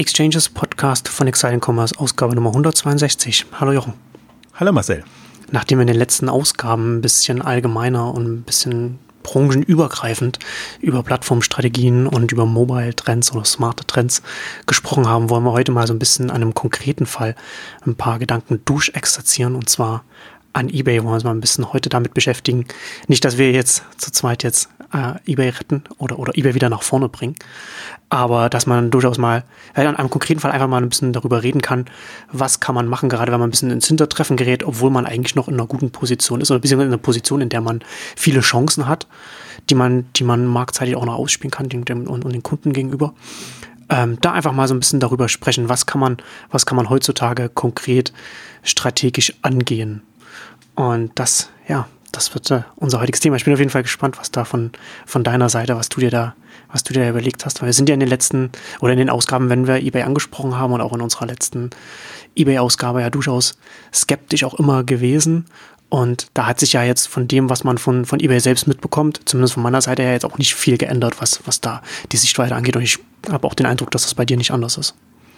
Exchanges Podcast von Exciting Commerce, Ausgabe Nummer 162. Hallo Jochen. Hallo Marcel. Nachdem wir in den letzten Ausgaben ein bisschen allgemeiner und ein bisschen branchenübergreifend über Plattformstrategien und über Mobile-Trends oder smarte Trends gesprochen haben, wollen wir heute mal so ein bisschen an einem konkreten Fall ein paar Gedanken durchexerzieren und zwar an eBay wollen wir uns mal ein bisschen heute damit beschäftigen. Nicht, dass wir jetzt zu zweit jetzt äh, eBay retten oder, oder eBay wieder nach vorne bringen, aber dass man durchaus mal äh, an einem konkreten Fall einfach mal ein bisschen darüber reden kann, was kann man machen, gerade wenn man ein bisschen ins Hintertreffen gerät, obwohl man eigentlich noch in einer guten Position ist oder beziehungsweise in einer Position, in der man viele Chancen hat, die man, die man marktzeitig auch noch ausspielen kann dem, dem, und, und den Kunden gegenüber. Ähm, da einfach mal so ein bisschen darüber sprechen, was kann man, was kann man heutzutage konkret strategisch angehen. Und das, ja, das wird äh, unser heutiges Thema. Ich bin auf jeden Fall gespannt, was da von, von deiner Seite, was du dir da, was du dir überlegt hast. Weil wir sind ja in den letzten oder in den Ausgaben, wenn wir eBay angesprochen haben und auch in unserer letzten eBay-Ausgabe ja durchaus skeptisch auch immer gewesen. Und da hat sich ja jetzt von dem, was man von, von eBay selbst mitbekommt, zumindest von meiner Seite her jetzt auch nicht viel geändert, was, was da die Sichtweise angeht. Und ich habe auch den Eindruck, dass das bei dir nicht anders ist.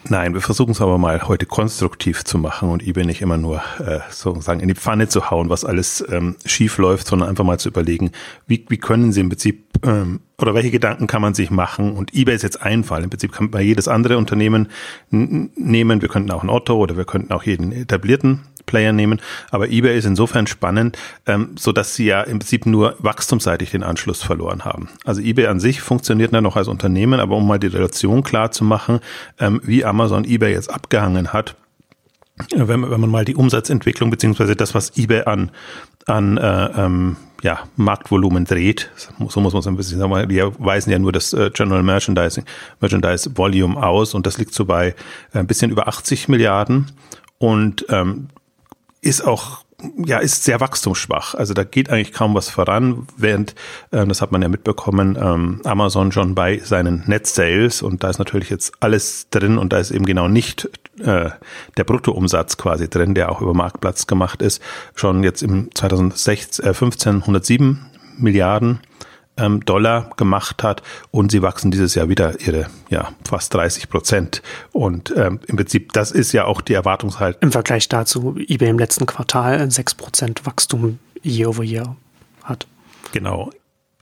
Nein, wir versuchen es aber mal heute konstruktiv zu machen und eBay nicht immer nur äh, sozusagen in die Pfanne zu hauen, was alles ähm, schief läuft, sondern einfach mal zu überlegen, wie, wie können sie im Prinzip ähm, oder welche Gedanken kann man sich machen und eBay ist jetzt ein Fall. Im Prinzip kann man jedes andere Unternehmen nehmen. Wir könnten auch ein Otto oder wir könnten auch jeden etablierten Player nehmen. Aber eBay ist insofern spannend, ähm, so dass sie ja im Prinzip nur wachstumsseitig den Anschluss verloren haben. Also eBay an sich funktioniert ja noch als Unternehmen, aber um mal die Relation klar zu machen, ähm, wie Amazon eBay jetzt abgehangen hat, äh, wenn, wenn man mal die Umsatzentwicklung beziehungsweise das, was eBay an an äh, ähm, ja, Marktvolumen dreht, so muss man es ein bisschen sagen, wir weisen ja nur das äh, General Merchandising, Merchandise Volume aus und das liegt so bei äh, ein bisschen über 80 Milliarden und ähm, ist auch ja, ist sehr wachstumsschwach. Also da geht eigentlich kaum was voran, während, äh, das hat man ja mitbekommen, ähm, Amazon schon bei seinen Net Sales und da ist natürlich jetzt alles drin und da ist eben genau nicht äh, der Bruttoumsatz quasi drin, der auch über Marktplatz gemacht ist, schon jetzt im 2016, äh, 15 107 Milliarden ähm, Dollar gemacht hat und sie wachsen dieses Jahr wieder ihre ja fast 30 Prozent und ähm, im Prinzip das ist ja auch die Erwartungshaltung. Im Vergleich dazu eBay im letzten Quartal 6 Prozent Wachstum year over year hat. Genau.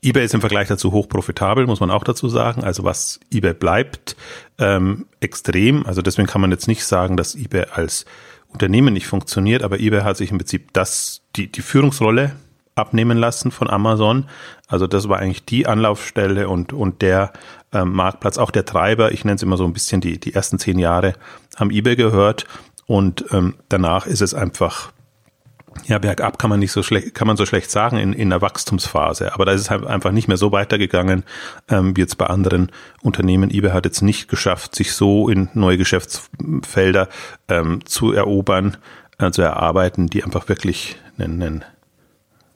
eBay ist im Vergleich dazu hoch profitabel, muss man auch dazu sagen. Also was eBay bleibt ähm, extrem. Also deswegen kann man jetzt nicht sagen, dass eBay als Unternehmen nicht funktioniert, aber eBay hat sich im Prinzip das die die Führungsrolle abnehmen lassen von Amazon. Also das war eigentlich die Anlaufstelle und, und der äh, Marktplatz, auch der Treiber, ich nenne es immer so ein bisschen die, die ersten zehn Jahre, haben eBay gehört und ähm, danach ist es einfach ja, bergab kann man nicht so schlecht, kann man so schlecht sagen in, in der Wachstumsphase. Aber da ist es halt einfach nicht mehr so weitergegangen, ähm, wie jetzt bei anderen Unternehmen. eBay hat jetzt nicht geschafft, sich so in neue Geschäftsfelder ähm, zu erobern, äh, zu erarbeiten, die einfach wirklich einen, einen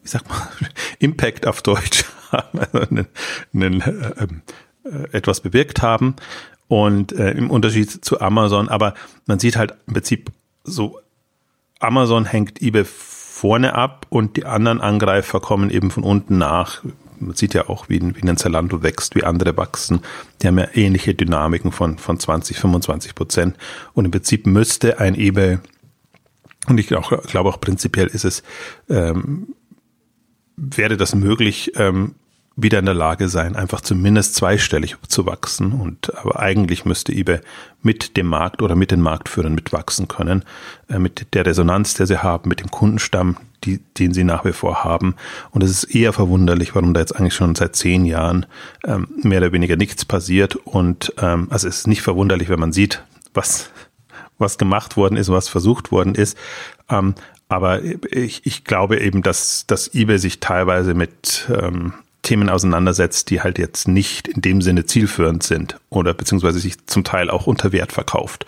wie sagt man, Impact auf Deutsch haben, also einen, einen, äh, etwas bewirkt haben. Und äh, im Unterschied zu Amazon, aber man sieht halt im Prinzip so, Amazon hängt eBay vorne ab und die anderen Angreifer kommen eben von unten nach. Man sieht ja auch, wie, wie ein Zalando wächst, wie andere wachsen. Die haben ja ähnliche Dynamiken von, von 20, 25 Prozent. Und im Prinzip müsste ein eBay, und ich glaube auch, glaube auch prinzipiell ist es ähm, wäre das möglich, ähm, wieder in der Lage sein, einfach zumindest zweistellig zu wachsen. Und aber eigentlich müsste eBay mit dem Markt oder mit den Marktführern mitwachsen können, äh, mit der Resonanz, der sie haben, mit dem Kundenstamm, die, den sie nach wie vor haben. Und es ist eher verwunderlich, warum da jetzt eigentlich schon seit zehn Jahren ähm, mehr oder weniger nichts passiert. Und ähm, also es ist nicht verwunderlich, wenn man sieht, was was gemacht worden ist, was versucht worden ist. Ähm, aber ich, ich glaube eben, dass, dass eBay sich teilweise mit ähm, Themen auseinandersetzt, die halt jetzt nicht in dem Sinne zielführend sind oder beziehungsweise sich zum Teil auch unter Wert verkauft,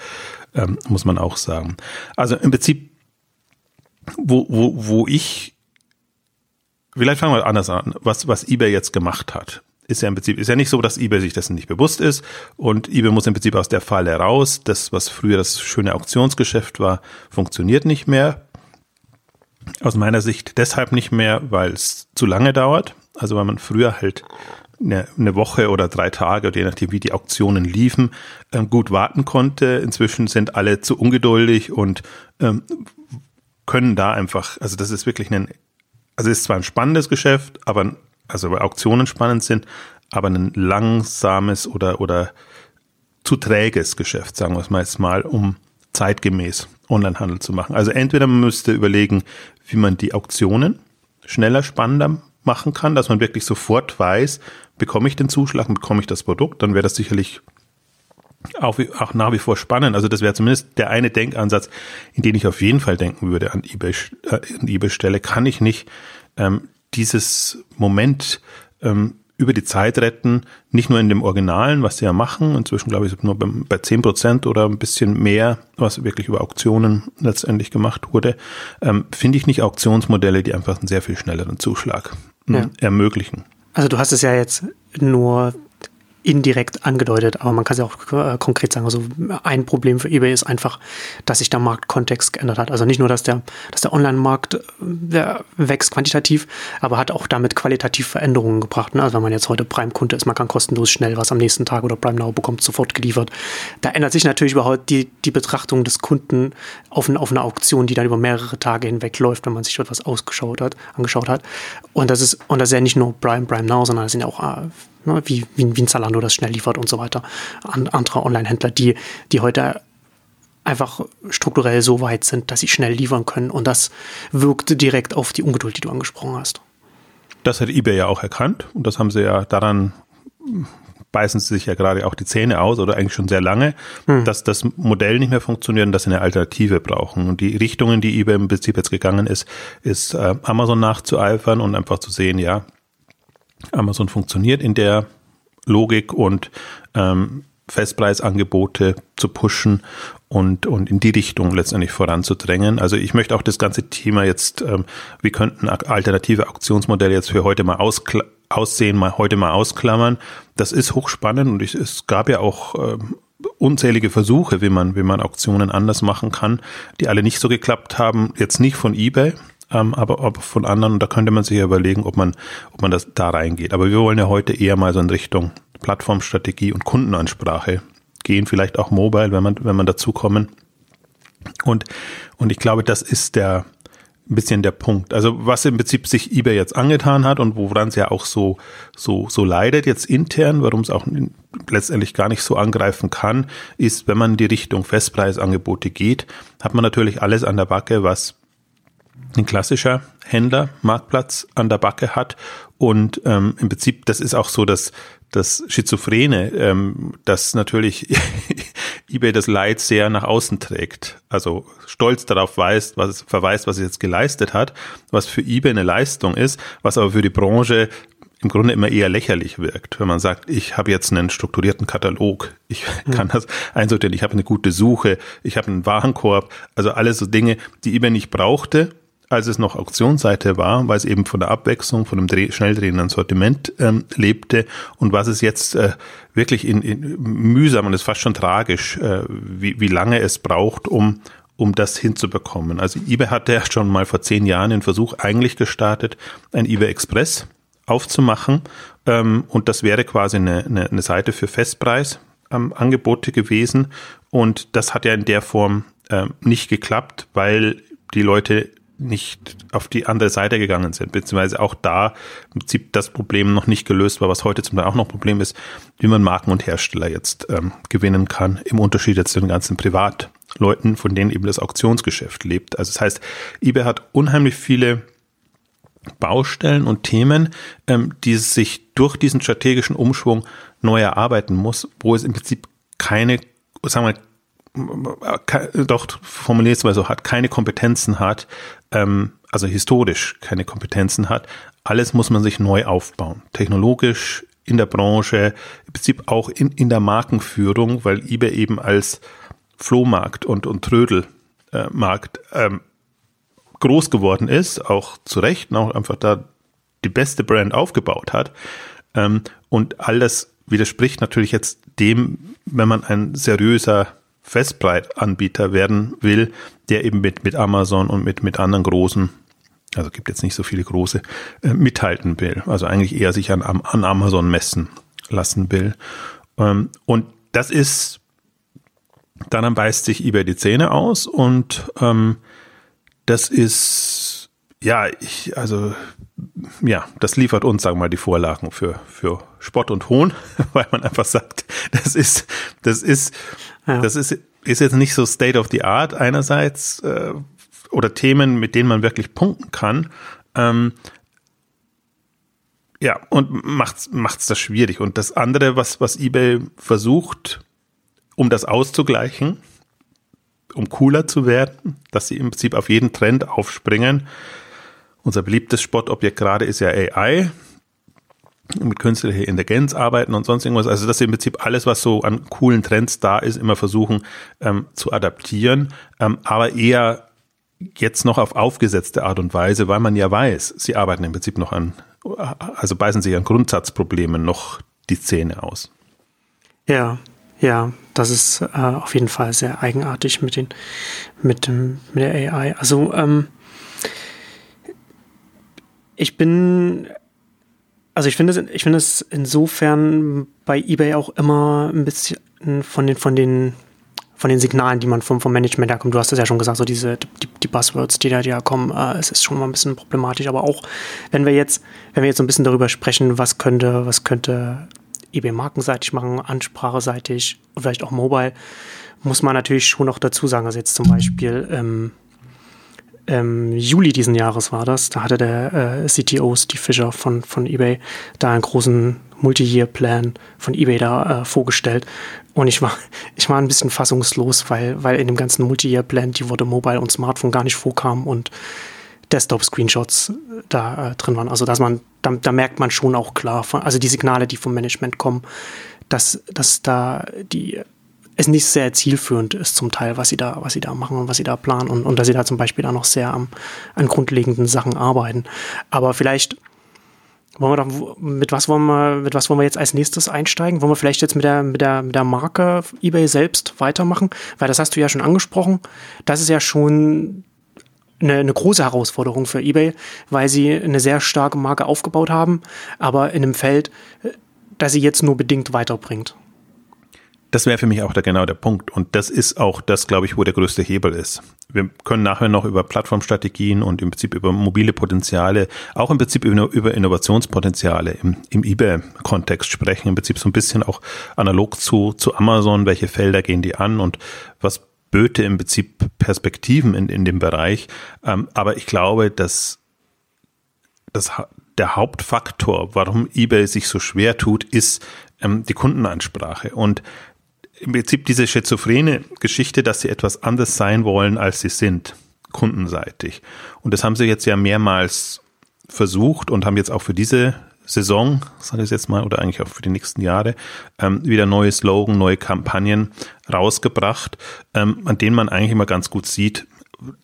ähm, muss man auch sagen. Also im Prinzip, wo, wo, wo ich, vielleicht fangen wir anders an, was, was eBay jetzt gemacht hat ist ja im Prinzip, ist ja nicht so, dass eBay sich dessen nicht bewusst ist und eBay muss im Prinzip aus der Falle raus. Das, was früher das schöne Auktionsgeschäft war, funktioniert nicht mehr. Aus meiner Sicht deshalb nicht mehr, weil es zu lange dauert. Also weil man früher halt eine, Woche oder drei Tage, oder je nachdem, wie die Auktionen liefen, ähm, gut warten konnte. Inzwischen sind alle zu ungeduldig und ähm, können da einfach, also das ist wirklich ein, also es ist zwar ein spannendes Geschäft, aber also weil Auktionen spannend sind, aber ein langsames oder oder zu träges Geschäft, sagen wir es mal jetzt mal, um zeitgemäß Onlinehandel zu machen. Also entweder man müsste überlegen, wie man die Auktionen schneller, spannender machen kann, dass man wirklich sofort weiß, bekomme ich den Zuschlag, bekomme ich das Produkt, dann wäre das sicherlich auch, auch nach wie vor spannend. Also das wäre zumindest der eine Denkansatz, in den ich auf jeden Fall denken würde an eBay, äh, an eBay Stelle. Kann ich nicht ähm, dieses Moment ähm, über die Zeit retten, nicht nur in dem Originalen, was sie ja machen, inzwischen glaube ich nur bei zehn Prozent oder ein bisschen mehr, was wirklich über Auktionen letztendlich gemacht wurde, ähm, finde ich nicht Auktionsmodelle, die einfach einen sehr viel schnelleren Zuschlag hm, ja. ermöglichen. Also du hast es ja jetzt nur indirekt angedeutet, aber man kann es ja auch äh, konkret sagen. Also ein Problem für eBay ist einfach, dass sich der Marktkontext geändert hat. Also nicht nur, dass der, dass der Online-Markt äh, wächst quantitativ, aber hat auch damit qualitativ Veränderungen gebracht. Ne? Also wenn man jetzt heute Prime-Kunde ist, man kann kostenlos schnell was am nächsten Tag oder Prime Now bekommt sofort geliefert. Da ändert sich natürlich überhaupt die, die Betrachtung des Kunden auf, auf eine Auktion, die dann über mehrere Tage hinweg läuft, wenn man sich dort was ausgeschaut hat, angeschaut hat. Und das ist, und das ist ja nicht nur Prime, Prime Now, sondern das sind ja auch äh, ne, wie, wie, wie ein Zalando das schnell liefert und so weiter. An, andere Online-Händler, die, die heute einfach strukturell so weit sind, dass sie schnell liefern können. Und das wirkt direkt auf die Ungeduld, die du angesprochen hast. Das hat eBay ja auch erkannt und das haben sie ja daran beißen sie sich ja gerade auch die Zähne aus oder eigentlich schon sehr lange, hm. dass das Modell nicht mehr funktioniert und dass sie eine Alternative brauchen. Und die Richtung, in die eBay im Prinzip jetzt gegangen ist, ist äh, Amazon nachzueifern und einfach zu sehen, ja, Amazon funktioniert in der Logik und ähm, Festpreisangebote zu pushen und, und in die Richtung letztendlich voranzudrängen. Also ich möchte auch das ganze Thema jetzt, ähm, wie könnten alternative Auktionsmodelle jetzt für heute mal aussehen, mal heute mal ausklammern. Das ist hochspannend und ich, es gab ja auch ähm, unzählige Versuche, wie man, wie man Auktionen anders machen kann, die alle nicht so geklappt haben. Jetzt nicht von eBay, ähm, aber, aber von anderen, und da könnte man sich ja überlegen, ob man, ob man das da reingeht. Aber wir wollen ja heute eher mal so in Richtung Plattformstrategie und Kundenansprache gehen, vielleicht auch mobile, wenn man, wenn man dazu kommen. Und, und ich glaube, das ist der, ein bisschen der Punkt. Also was im Prinzip sich eBay jetzt angetan hat und woran es ja auch so, so, so leidet jetzt intern, warum es auch letztendlich gar nicht so angreifen kann, ist, wenn man in die Richtung Festpreisangebote geht, hat man natürlich alles an der Backe, was ein klassischer Händler Marktplatz an der Backe hat. Und ähm, im Prinzip, das ist auch so dass das Schizophrene, ähm, dass natürlich eBay das Leid sehr nach außen trägt. Also stolz darauf weist, was es verweist, was es jetzt geleistet hat, was für eBay eine Leistung ist, was aber für die Branche im Grunde immer eher lächerlich wirkt, wenn man sagt, ich habe jetzt einen strukturierten Katalog, ich kann das einsortieren, ich habe eine gute Suche, ich habe einen Warenkorb, also alles so Dinge, die eBay nicht brauchte, als es noch Auktionsseite war, weil es eben von der Abwechslung, von dem Dreh, schnell drehenden Sortiment ähm, lebte und was es jetzt äh, wirklich in, in mühsam und ist fast schon tragisch, äh, wie, wie lange es braucht, um um das hinzubekommen. Also eBay hatte ja schon mal vor zehn Jahren den Versuch eigentlich gestartet, ein eBay Express aufzumachen ähm, und das wäre quasi eine, eine, eine Seite für Festpreisangebote ähm, gewesen und das hat ja in der Form ähm, nicht geklappt, weil die Leute nicht auf die andere Seite gegangen sind, beziehungsweise auch da im Prinzip das Problem noch nicht gelöst war, was heute zum Beispiel auch noch Problem ist, wie man Marken und Hersteller jetzt ähm, gewinnen kann, im Unterschied jetzt zu den ganzen Privatleuten, von denen eben das Auktionsgeschäft lebt. Also das heißt, eBay hat unheimlich viele Baustellen und Themen, ähm, die es sich durch diesen strategischen Umschwung neu erarbeiten muss, wo es im Prinzip keine, sagen wir doch formuliert es mal so, hat keine Kompetenzen hat, ähm, also historisch keine Kompetenzen hat. Alles muss man sich neu aufbauen. Technologisch, in der Branche, im Prinzip auch in, in der Markenführung, weil eBay eben als Flohmarkt und, und Trödelmarkt äh, ähm, groß geworden ist, auch zu Recht, auch einfach da die beste Brand aufgebaut hat. Ähm, und all das widerspricht natürlich jetzt dem, wenn man ein seriöser Festbreitanbieter werden will, der eben mit, mit Amazon und mit, mit anderen großen Also gibt jetzt nicht so viele große, äh, mithalten will. Also eigentlich eher sich an, an Amazon messen lassen will. Ähm, und das ist, dann beißt sich eBay die Zähne aus und ähm, das ist, ja, ich, also, ja, das liefert uns, sagen wir mal, die Vorlagen für, für Spott und Hohn, weil man einfach sagt, das ist, das ist, ja. das ist, ist jetzt nicht so State of the Art einerseits, äh, oder Themen, mit denen man wirklich punkten kann. Ähm, ja, und macht's, macht's das schwierig. Und das andere, was, was eBay versucht, um das auszugleichen, um cooler zu werden, dass sie im Prinzip auf jeden Trend aufspringen. Unser beliebtes Spottobjekt gerade ist ja AI, mit künstlicher Intelligenz arbeiten und sonst irgendwas. Also dass sie im Prinzip alles, was so an coolen Trends da ist, immer versuchen ähm, zu adaptieren, ähm, aber eher jetzt noch auf aufgesetzte Art und Weise, weil man ja weiß, sie arbeiten im Prinzip noch an, also beißen sich an Grundsatzproblemen noch die Zähne aus. Ja, ja, das ist äh, auf jeden Fall sehr eigenartig mit, den, mit, dem, mit der AI. Also ähm, ich bin, also ich finde, ich finde es insofern bei eBay auch immer ein bisschen von den, von den von den Signalen, die man vom, vom Management herkommt. Du hast es ja schon gesagt, so diese die, die Buzzwords, die da ja kommen, äh, es ist schon mal ein bisschen problematisch. Aber auch wenn wir jetzt, wenn wir jetzt so ein bisschen darüber sprechen, was könnte, was könnte eBay markenseitig machen, anspracheseitig und vielleicht auch mobile, muss man natürlich schon noch dazu sagen, also jetzt zum Beispiel ähm, ähm, Juli diesen Jahres war das, da hatte der äh, CTO Steve Fisher von, von eBay da einen großen Multi-Year-Plan von eBay da äh, vorgestellt. Und ich war, ich war ein bisschen fassungslos, weil, weil in dem ganzen Multi-Year-Plan die Worte Mobile und Smartphone gar nicht vorkamen und Desktop-Screenshots äh, da äh, drin waren. Also dass man, da, da, merkt man schon auch klar, von, also die Signale, die vom Management kommen, dass, dass da die es nicht sehr zielführend ist zum Teil, was sie da, was sie da machen und was sie da planen und, und dass sie da zum Beispiel da noch sehr am, an grundlegenden Sachen arbeiten. Aber vielleicht wollen wir doch, mit was wollen wir, mit was wollen wir jetzt als nächstes einsteigen? Wollen wir vielleicht jetzt mit der, mit der, mit der Marke eBay selbst weitermachen? Weil das hast du ja schon angesprochen. Das ist ja schon eine, eine große Herausforderung für eBay, weil sie eine sehr starke Marke aufgebaut haben, aber in einem Feld, äh, das sie jetzt nur bedingt weiterbringt. Das wäre für mich auch der, genau der Punkt. Und das ist auch das, glaube ich, wo der größte Hebel ist. Wir können nachher noch über Plattformstrategien und im Prinzip über mobile Potenziale, auch im Prinzip über Innovationspotenziale im, im eBay-Kontext sprechen. Im Prinzip so ein bisschen auch analog zu, zu Amazon. Welche Felder gehen die an und was böte im Prinzip Perspektiven in, in dem Bereich. Ähm, aber ich glaube, dass das, der Hauptfaktor, warum eBay sich so schwer tut, ist ähm, die Kundenansprache. Und im Prinzip diese schizophrene Geschichte, dass sie etwas anders sein wollen, als sie sind, kundenseitig. Und das haben sie jetzt ja mehrmals versucht und haben jetzt auch für diese Saison, sage ich jetzt mal, oder eigentlich auch für die nächsten Jahre, ähm, wieder neue Slogan, neue Kampagnen rausgebracht, ähm, an denen man eigentlich immer ganz gut sieht,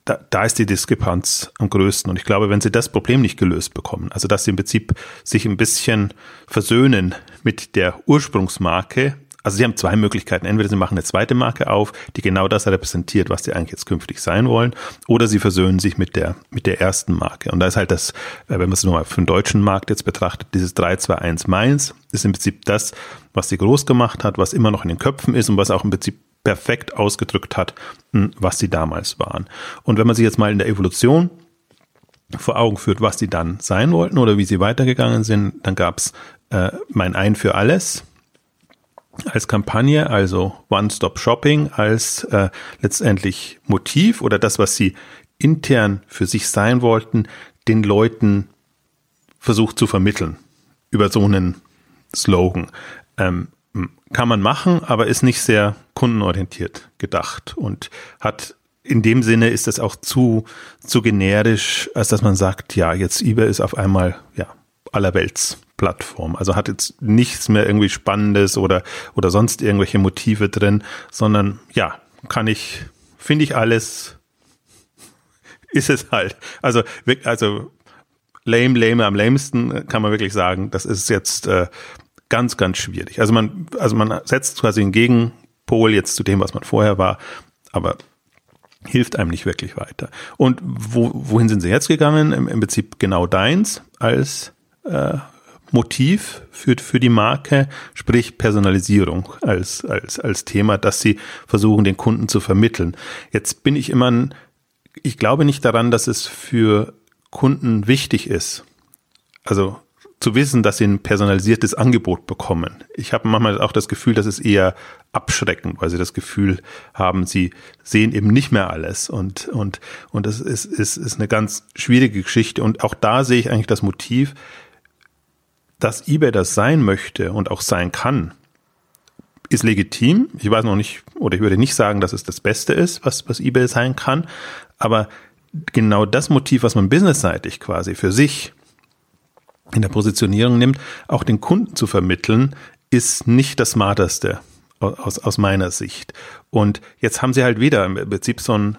da, da ist die Diskrepanz am größten. Und ich glaube, wenn sie das Problem nicht gelöst bekommen, also dass sie im Prinzip sich ein bisschen versöhnen mit der Ursprungsmarke, also sie haben zwei Möglichkeiten. Entweder sie machen eine zweite Marke auf, die genau das repräsentiert, was sie eigentlich jetzt künftig sein wollen, oder sie versöhnen sich mit der, mit der ersten Marke. Und da ist halt das, äh, wenn man es nur mal für den deutschen Markt jetzt betrachtet, dieses 321 Mainz ist im Prinzip das, was sie groß gemacht hat, was immer noch in den Köpfen ist und was auch im Prinzip perfekt ausgedrückt hat, hm, was sie damals waren. Und wenn man sich jetzt mal in der Evolution vor Augen führt, was sie dann sein wollten oder wie sie weitergegangen sind, dann gab es äh, mein Ein für alles, als Kampagne, also One-Stop-Shopping, als äh, letztendlich Motiv oder das, was sie intern für sich sein wollten, den Leuten versucht zu vermitteln über so einen Slogan. Ähm, kann man machen, aber ist nicht sehr kundenorientiert gedacht und hat in dem Sinne ist es auch zu, zu generisch, als dass man sagt, ja, jetzt eBay ist auf einmal, ja, allerwelts Plattform. Also hat jetzt nichts mehr irgendwie Spannendes oder, oder sonst irgendwelche Motive drin, sondern ja, kann ich, finde ich alles, ist es halt. Also, also lame, lame am lamesten kann man wirklich sagen, das ist jetzt äh, ganz, ganz schwierig. Also man, also man setzt quasi einen Gegenpol jetzt zu dem, was man vorher war, aber hilft einem nicht wirklich weiter. Und wo, wohin sind sie jetzt gegangen? Im, im Prinzip genau deins als äh, Motiv für, für die Marke, sprich Personalisierung als, als, als Thema, dass sie versuchen, den Kunden zu vermitteln. Jetzt bin ich immer ein, ich glaube nicht daran, dass es für Kunden wichtig ist. Also zu wissen, dass sie ein personalisiertes Angebot bekommen. Ich habe manchmal auch das Gefühl, dass es eher abschreckend, weil sie das Gefühl haben, sie sehen eben nicht mehr alles und und und das ist ist ist eine ganz schwierige Geschichte und auch da sehe ich eigentlich das Motiv, dass eBay das sein möchte und auch sein kann, ist legitim. Ich weiß noch nicht, oder ich würde nicht sagen, dass es das Beste ist, was, was eBay sein kann, aber genau das Motiv, was man businessseitig quasi für sich in der Positionierung nimmt, auch den Kunden zu vermitteln, ist nicht das Smarteste aus, aus meiner Sicht. Und jetzt haben sie halt wieder im Prinzip so ein,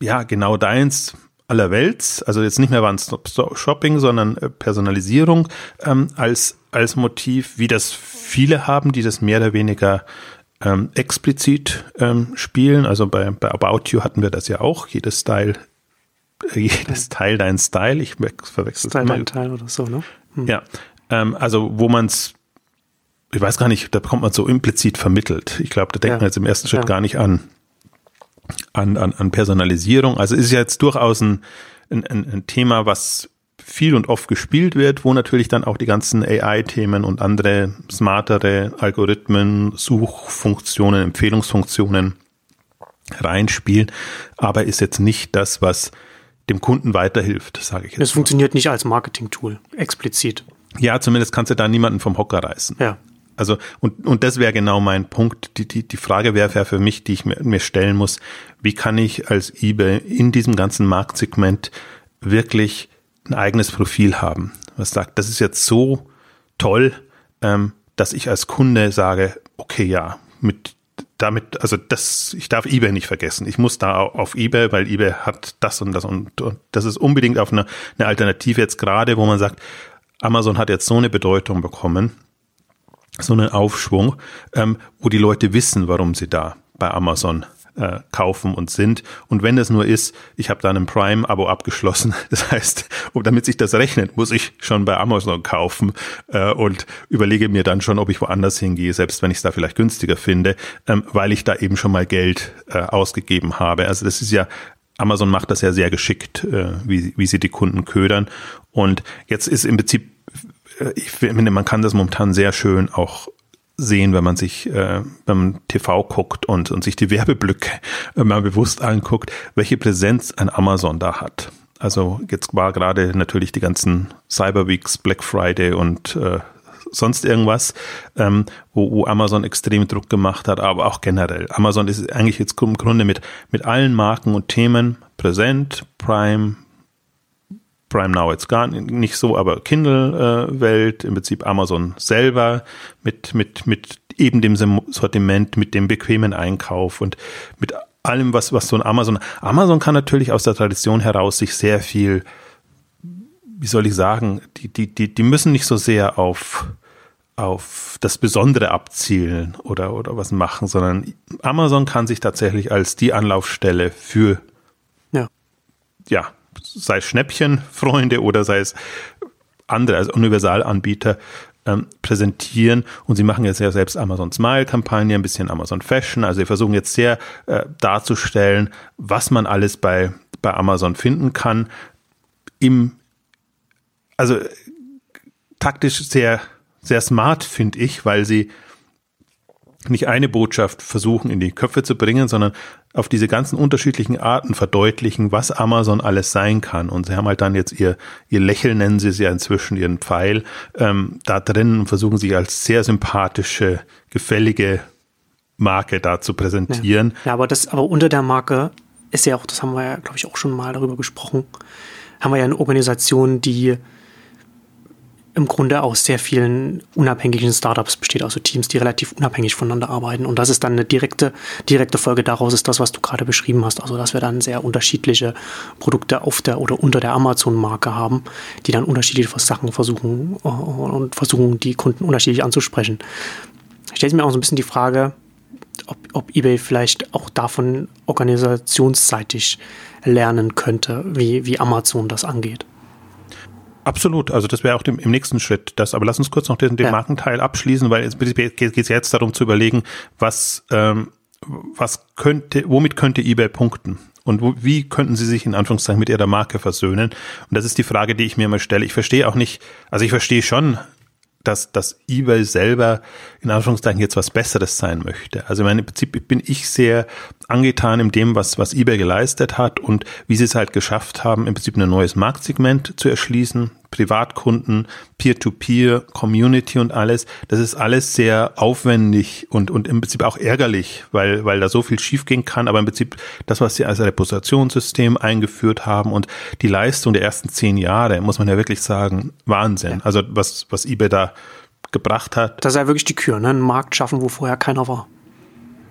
ja, genau deins, aller Welt, also jetzt nicht mehr One-Stop-Shopping, sondern äh, Personalisierung ähm, als, als Motiv, wie das viele haben, die das mehr oder weniger ähm, explizit ähm, spielen. Also bei, bei About You hatten wir das ja auch, jedes Style, äh, jedes Teil dein Style, ich verwechsel Style dein Teil oder so, ne? Hm. Ja, ähm, also wo man es ich weiß gar nicht, da bekommt man so implizit vermittelt. Ich glaube, da denkt ja. man jetzt im ersten Schritt ja. gar nicht an an, an, an Personalisierung. Also ist ja jetzt durchaus ein, ein, ein Thema, was viel und oft gespielt wird, wo natürlich dann auch die ganzen AI-Themen und andere smartere Algorithmen, Suchfunktionen, Empfehlungsfunktionen reinspielen, aber ist jetzt nicht das, was dem Kunden weiterhilft, sage ich jetzt. Es funktioniert nicht als Marketing-Tool, explizit. Ja, zumindest kannst du da niemanden vom Hocker reißen. Ja. Also, und, und das wäre genau mein Punkt. Die, die, die Frage wäre für mich, die ich mir, mir stellen muss, wie kann ich als eBay in diesem ganzen Marktsegment wirklich ein eigenes Profil haben? Was sagt, das ist jetzt so toll, ähm, dass ich als Kunde sage, okay, ja, mit damit, also das, ich darf eBay nicht vergessen. Ich muss da auf eBay, weil eBay hat das und das und, und das ist unbedingt auf eine, eine Alternative jetzt gerade, wo man sagt, Amazon hat jetzt so eine Bedeutung bekommen so einen Aufschwung, ähm, wo die Leute wissen, warum sie da bei Amazon äh, kaufen und sind. Und wenn es nur ist, ich habe da ein Prime-Abo abgeschlossen, das heißt, damit sich das rechnet, muss ich schon bei Amazon kaufen äh, und überlege mir dann schon, ob ich woanders hingehe, selbst wenn ich es da vielleicht günstiger finde, ähm, weil ich da eben schon mal Geld äh, ausgegeben habe. Also das ist ja Amazon macht das ja sehr geschickt, äh, wie, wie sie die Kunden ködern. Und jetzt ist im Prinzip ich finde, man kann das momentan sehr schön auch sehen, wenn man sich äh, man TV guckt und, und sich die Werbeblöcke äh, mal bewusst anguckt, welche Präsenz ein Amazon da hat. Also jetzt war gerade natürlich die ganzen Cyber Weeks, Black Friday und äh, sonst irgendwas, ähm, wo, wo Amazon extrem Druck gemacht hat, aber auch generell. Amazon ist eigentlich jetzt im Grunde mit, mit allen Marken und Themen präsent, Prime, Prime Now jetzt gar nicht so, aber Kindle-Welt, im Prinzip Amazon selber mit, mit, mit eben dem Sortiment, mit dem bequemen Einkauf und mit allem, was, was so ein Amazon. Amazon kann natürlich aus der Tradition heraus sich sehr viel, wie soll ich sagen, die, die, die, die müssen nicht so sehr auf, auf das Besondere abzielen oder, oder was machen, sondern Amazon kann sich tatsächlich als die Anlaufstelle für, ja, ja sei es Schnäppchenfreunde oder sei es andere, also Universalanbieter, ähm, präsentieren. Und sie machen jetzt ja selbst Amazon Smile-Kampagne, ein bisschen Amazon Fashion. Also sie versuchen jetzt sehr äh, darzustellen, was man alles bei, bei Amazon finden kann. Im, also taktisch sehr, sehr smart, finde ich, weil sie nicht eine Botschaft versuchen in die Köpfe zu bringen, sondern auf diese ganzen unterschiedlichen Arten verdeutlichen, was Amazon alles sein kann. Und sie haben halt dann jetzt ihr, ihr Lächeln, nennen sie es ja inzwischen, ihren Pfeil, ähm, da drin und versuchen sich als sehr sympathische, gefällige Marke da zu präsentieren. Ja, ja aber das, aber unter der Marke ist ja auch, das haben wir ja, glaube ich, auch schon mal darüber gesprochen, haben wir ja eine Organisation, die im Grunde aus sehr vielen unabhängigen Startups besteht, also Teams, die relativ unabhängig voneinander arbeiten. Und das ist dann eine direkte, direkte Folge daraus, ist das, was du gerade beschrieben hast. Also, dass wir dann sehr unterschiedliche Produkte auf der oder unter der Amazon-Marke haben, die dann unterschiedliche Sachen versuchen äh, und versuchen, die Kunden unterschiedlich anzusprechen. Ich stelle mir auch so ein bisschen die Frage, ob, ob eBay vielleicht auch davon organisationsseitig lernen könnte, wie, wie Amazon das angeht. Absolut, also das wäre auch dem, im nächsten Schritt das. Aber lass uns kurz noch den, den ja. Markenteil abschließen, weil es geht es jetzt darum zu überlegen, was, ähm, was könnte, womit könnte eBay punkten? Und wo, wie könnten sie sich in Anführungszeichen mit ihrer Marke versöhnen? Und das ist die Frage, die ich mir immer stelle. Ich verstehe auch nicht, also ich verstehe schon dass, dass eBay selber in Anführungszeichen jetzt was Besseres sein möchte. Also im Prinzip bin ich sehr angetan in dem, was, was eBay geleistet hat und wie sie es halt geschafft haben, im Prinzip ein neues Marktsegment zu erschließen, Privatkunden, Peer-to-Peer, -Peer, Community und alles. Das ist alles sehr aufwendig und, und im Prinzip auch ärgerlich, weil, weil da so viel schiefgehen kann. Aber im Prinzip das, was sie als Reputationssystem eingeführt haben und die Leistung der ersten zehn Jahre, muss man ja wirklich sagen, Wahnsinn. Also was, was eBay da gebracht hat. Das ist ja wirklich die Kür, ne? Einen Markt schaffen, wo vorher keiner war.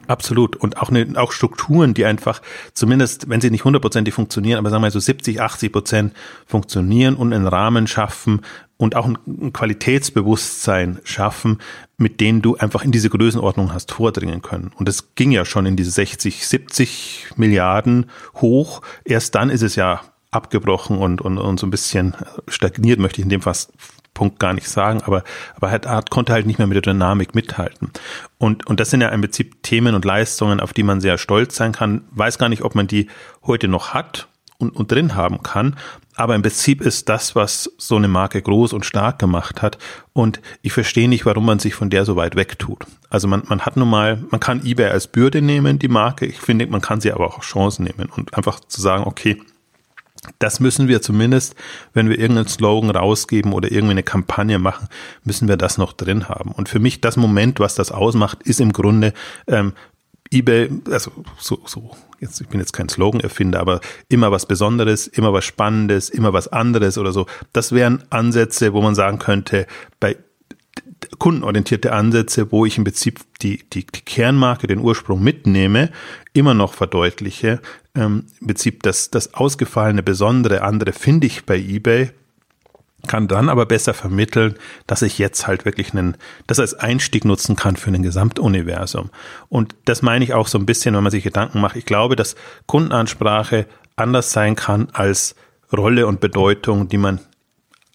Absolut. Und auch, eine, auch Strukturen, die einfach, zumindest wenn sie nicht hundertprozentig funktionieren, aber sagen wir so 70, 80 Prozent funktionieren und einen Rahmen schaffen und auch ein Qualitätsbewusstsein schaffen, mit denen du einfach in diese Größenordnung hast vordringen können. Und es ging ja schon in diese 60, 70 Milliarden hoch. Erst dann ist es ja abgebrochen und, und, und so ein bisschen stagniert, möchte ich in dem Fall Punkt gar nicht sagen, aber, aber halt, Art konnte halt nicht mehr mit der Dynamik mithalten. Und, und das sind ja im Prinzip Themen und Leistungen, auf die man sehr stolz sein kann. Weiß gar nicht, ob man die heute noch hat und, und drin haben kann. Aber im Prinzip ist das, was so eine Marke groß und stark gemacht hat. Und ich verstehe nicht, warum man sich von der so weit wegtut. Also man, man hat nun mal, man kann eBay als Bürde nehmen, die Marke. Ich finde, man kann sie aber auch als Chance nehmen und einfach zu sagen, okay, das müssen wir zumindest, wenn wir irgendeinen Slogan rausgeben oder irgendwie eine Kampagne machen, müssen wir das noch drin haben. Und für mich das Moment, was das ausmacht, ist im Grunde ähm, eBay, also so, so, jetzt, ich bin jetzt kein Slogan-Erfinder, aber immer was Besonderes, immer was Spannendes, immer was anderes oder so. Das wären Ansätze, wo man sagen könnte, bei kundenorientierte Ansätze, wo ich im Prinzip die, die, die Kernmarke, den Ursprung mitnehme, immer noch verdeutliche. Ähm, Im Prinzip das, das ausgefallene, besondere, andere finde ich bei eBay, kann dann aber besser vermitteln, dass ich jetzt halt wirklich einen, das als Einstieg nutzen kann für ein Gesamtuniversum. Und das meine ich auch so ein bisschen, wenn man sich Gedanken macht. Ich glaube, dass Kundenansprache anders sein kann als Rolle und Bedeutung, die man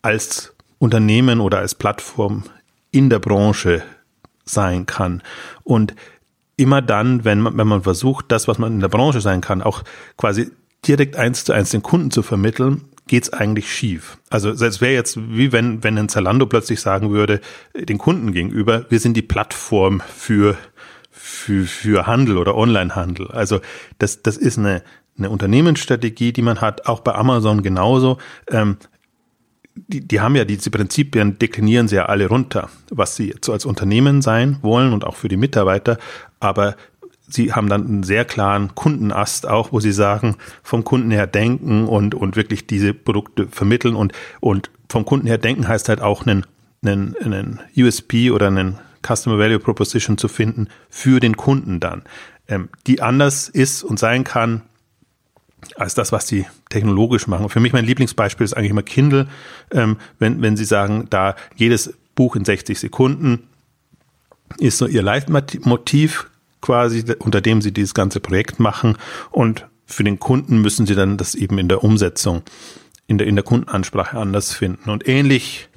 als Unternehmen oder als Plattform in der Branche sein kann. Und immer dann, wenn man, wenn man versucht, das, was man in der Branche sein kann, auch quasi direkt eins zu eins den Kunden zu vermitteln, geht's eigentlich schief. Also es wäre jetzt wie wenn, wenn ein Zalando plötzlich sagen würde, den Kunden gegenüber, wir sind die Plattform für, für, für Handel oder Onlinehandel. Also das, das ist eine, eine Unternehmensstrategie, die man hat, auch bei Amazon genauso. Ähm, die, die haben ja diese Prinzipien, deklinieren sie ja alle runter, was sie so als Unternehmen sein wollen und auch für die Mitarbeiter. Aber sie haben dann einen sehr klaren Kundenast auch, wo sie sagen, vom Kunden her denken und, und wirklich diese Produkte vermitteln und, und vom Kunden her denken heißt halt auch einen, einen, einen USP oder einen Customer Value Proposition zu finden für den Kunden dann, ähm, die anders ist und sein kann als das, was sie technologisch machen. Für mich mein Lieblingsbeispiel ist eigentlich immer Kindle, ähm, wenn, wenn sie sagen, da jedes Buch in 60 Sekunden ist so ihr Leitmotiv quasi, unter dem sie dieses ganze Projekt machen und für den Kunden müssen sie dann das eben in der Umsetzung, in der, in der Kundenansprache anders finden. Und ähnlich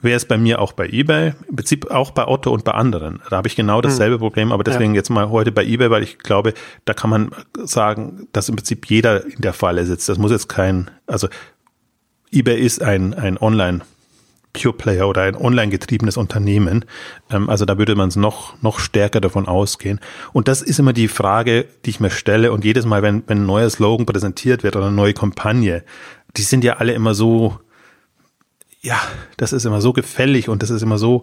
wäre es bei mir auch bei eBay, im Prinzip auch bei Otto und bei anderen. Da habe ich genau dasselbe hm. Problem, aber deswegen ja. jetzt mal heute bei eBay, weil ich glaube, da kann man sagen, dass im Prinzip jeder in der Falle sitzt. Das muss jetzt kein, also eBay ist ein, ein Online- Pure Player oder ein online getriebenes Unternehmen. Ähm, also da würde man es noch, noch stärker davon ausgehen. Und das ist immer die Frage, die ich mir stelle. Und jedes Mal, wenn, wenn ein neuer Slogan präsentiert wird oder eine neue Kampagne, die sind ja alle immer so ja, das ist immer so gefällig und das ist immer so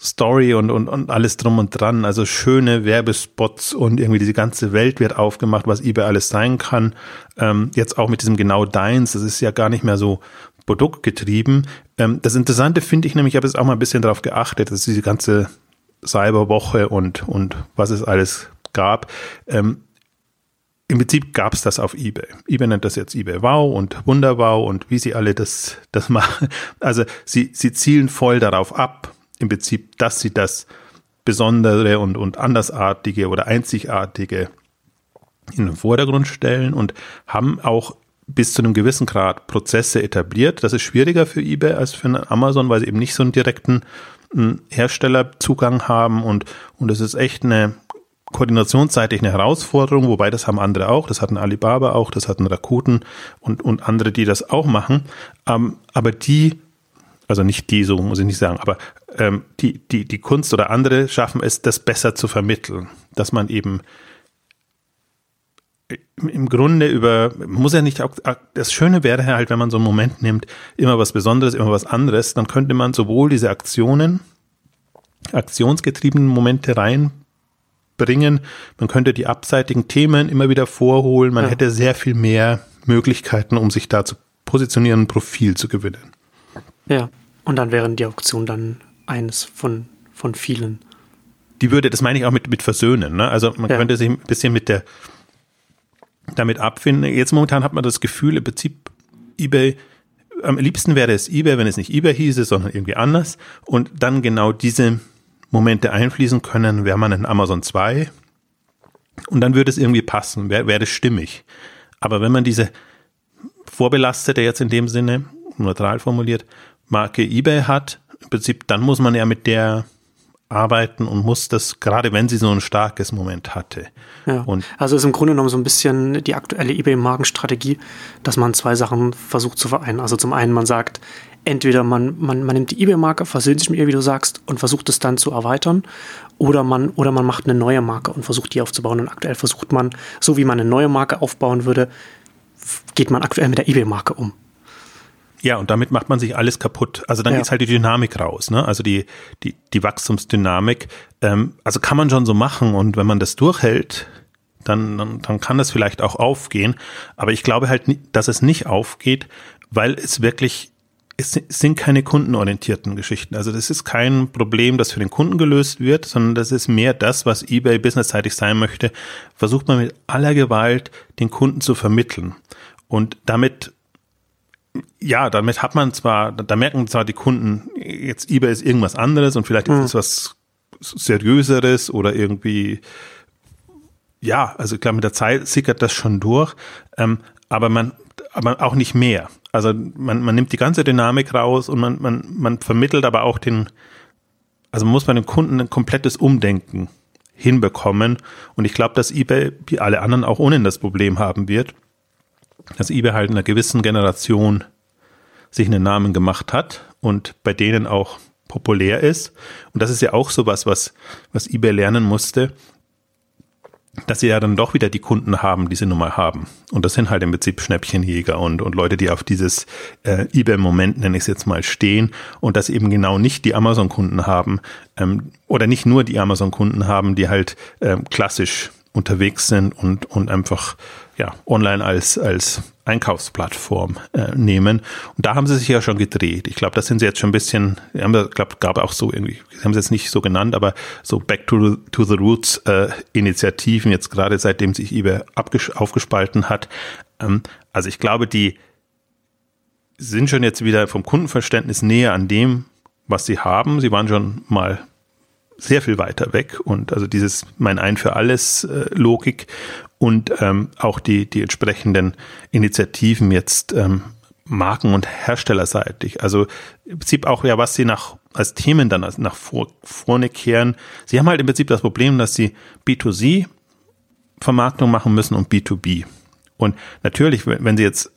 Story und, und, und alles drum und dran. Also schöne Werbespots und irgendwie diese ganze Welt wird aufgemacht, was eBay alles sein kann. Ähm, jetzt auch mit diesem genau deins, das ist ja gar nicht mehr so produktgetrieben. Ähm, das Interessante finde ich nämlich, ich habe jetzt auch mal ein bisschen darauf geachtet, dass diese ganze Cyberwoche und, und was es alles gab. Ähm, im Prinzip gab es das auf eBay. eBay nennt das jetzt eBay Wow und Wunderwow und wie sie alle das, das machen. Also sie, sie zielen voll darauf ab, im Prinzip, dass sie das besondere und, und andersartige oder einzigartige in den Vordergrund stellen und haben auch bis zu einem gewissen Grad Prozesse etabliert. Das ist schwieriger für eBay als für Amazon, weil sie eben nicht so einen direkten hm, Herstellerzugang haben und, und es ist echt eine koordinationsseitig eine Herausforderung, wobei das haben andere auch, das hatten Alibaba auch, das hatten Rakuten und, und andere, die das auch machen. Ähm, aber die, also nicht die, so muss ich nicht sagen, aber ähm, die, die, die Kunst oder andere schaffen es, das besser zu vermitteln, dass man eben im Grunde über, muss ja nicht, das Schöne wäre halt, wenn man so einen Moment nimmt, immer was Besonderes, immer was anderes, dann könnte man sowohl diese Aktionen, aktionsgetriebenen Momente reinbringen, man könnte die abseitigen Themen immer wieder vorholen, man ja. hätte sehr viel mehr Möglichkeiten, um sich da zu positionieren, ein Profil zu gewinnen. Ja, und dann wären die Auktionen dann eines von, von vielen. Die würde, das meine ich auch mit, mit versöhnen, ne? Also man ja. könnte sich ein bisschen mit der, damit abfinden. Jetzt momentan hat man das Gefühl, im Prinzip eBay, am liebsten wäre es eBay, wenn es nicht eBay hieße, sondern irgendwie anders. Und dann genau diese Momente einfließen können, wäre man in Amazon 2. Und dann würde es irgendwie passen, wäre wär das stimmig. Aber wenn man diese vorbelastete, jetzt in dem Sinne, neutral formuliert, Marke eBay hat, im Prinzip, dann muss man ja mit der arbeiten und muss das, gerade wenn sie so ein starkes Moment hatte. Ja. Und also ist im Grunde genommen so ein bisschen die aktuelle eBay-Markenstrategie, dass man zwei Sachen versucht zu vereinen. Also zum einen, man sagt, entweder man, man, man nimmt die eBay-Marke, versöhnt sich mit ihr, wie du sagst, und versucht es dann zu erweitern, oder man, oder man macht eine neue Marke und versucht die aufzubauen. Und aktuell versucht man, so wie man eine neue Marke aufbauen würde, geht man aktuell mit der eBay-Marke um. Ja, und damit macht man sich alles kaputt. Also dann ja. geht's halt die Dynamik raus, ne? Also die, die, die Wachstumsdynamik. Ähm, also kann man schon so machen und wenn man das durchhält, dann, dann, dann kann das vielleicht auch aufgehen. Aber ich glaube halt, dass es nicht aufgeht, weil es wirklich, es sind keine kundenorientierten Geschichten. Also das ist kein Problem, das für den Kunden gelöst wird, sondern das ist mehr das, was eBay businessseitig sein möchte. Versucht man mit aller Gewalt den Kunden zu vermitteln. Und damit ja, damit hat man zwar, da merken zwar die Kunden, jetzt eBay ist irgendwas anderes und vielleicht mhm. ist es was seriöseres oder irgendwie, ja, also ich glaube, mit der Zeit sickert das schon durch, ähm, aber man, aber auch nicht mehr. Also man, man nimmt die ganze Dynamik raus und man, man, man vermittelt aber auch den, also man muss bei dem Kunden ein komplettes Umdenken hinbekommen. Und ich glaube, dass eBay, wie alle anderen, auch ohnehin das Problem haben wird, dass eBay halt in einer gewissen Generation sich einen Namen gemacht hat und bei denen auch populär ist. Und das ist ja auch sowas, was, was eBay lernen musste, dass sie ja dann doch wieder die Kunden haben, die sie nun mal haben. Und das sind halt im Prinzip Schnäppchenjäger und, und Leute, die auf dieses äh, eBay-Moment, nenne ich es jetzt mal, stehen und dass eben genau nicht die Amazon-Kunden haben ähm, oder nicht nur die Amazon-Kunden haben, die halt ähm, klassisch unterwegs sind und, und einfach ja, online als, als Einkaufsplattform äh, nehmen. Und da haben sie sich ja schon gedreht. Ich glaube, das sind sie jetzt schon ein bisschen, ich glaube, gab auch so irgendwie, sie haben es jetzt nicht so genannt, aber so Back to, to the Roots äh, Initiativen, jetzt gerade seitdem sich eBay aufgespalten hat. Ähm, also ich glaube, die sind schon jetzt wieder vom Kundenverständnis näher an dem, was sie haben. Sie waren schon mal sehr viel weiter weg und also dieses mein Ein für alles äh, Logik und ähm, auch die, die entsprechenden Initiativen jetzt ähm, Marken- und Herstellerseitig. Also im Prinzip auch ja, was sie nach als Themen dann nach vor, vorne kehren. Sie haben halt im Prinzip das Problem, dass sie B2C Vermarktung machen müssen und B2B. Und natürlich, wenn sie jetzt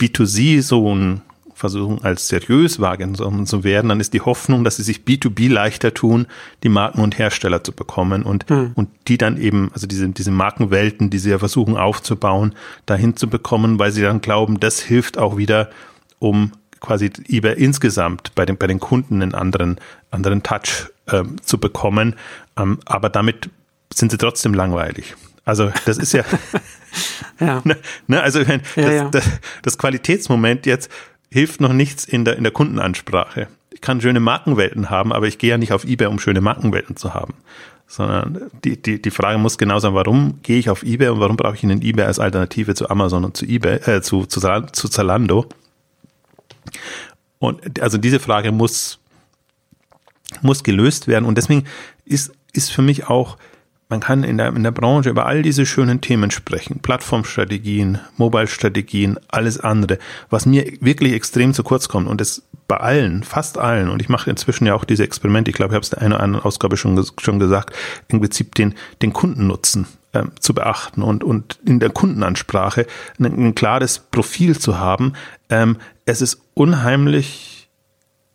B2C so ein versuchen als seriös wahrgenommen zu werden, dann ist die Hoffnung, dass sie sich B2B leichter tun, die Marken und Hersteller zu bekommen und, hm. und die dann eben, also diese, diese Markenwelten, die sie ja versuchen aufzubauen, dahin zu bekommen, weil sie dann glauben, das hilft auch wieder, um quasi eBay insgesamt bei den, bei den Kunden einen anderen, anderen Touch ähm, zu bekommen. Ähm, aber damit sind sie trotzdem langweilig. Also das ist ja, ja. Ne, ne, also das, ja, ja. Das, das Qualitätsmoment jetzt hilft noch nichts in der, in der Kundenansprache. Ich kann schöne Markenwelten haben, aber ich gehe ja nicht auf eBay, um schöne Markenwelten zu haben. Sondern die, die, die Frage muss genau sein, warum gehe ich auf eBay und warum brauche ich einen eBay als Alternative zu Amazon und zu eBay, äh, zu, zu, zu Zalando? Und also diese Frage muss, muss gelöst werden. Und deswegen ist, ist für mich auch, man kann in der, in der Branche über all diese schönen Themen sprechen. Plattformstrategien, Mobile-Strategien, alles andere. Was mir wirklich extrem zu kurz kommt und das bei allen, fast allen, und ich mache inzwischen ja auch diese Experimente, ich glaube, ich habe es in einer oder anderen Ausgabe schon, schon gesagt, im Prinzip den, den Kundennutzen ähm, zu beachten und, und in der Kundenansprache ein, ein klares Profil zu haben. Ähm, es ist unheimlich,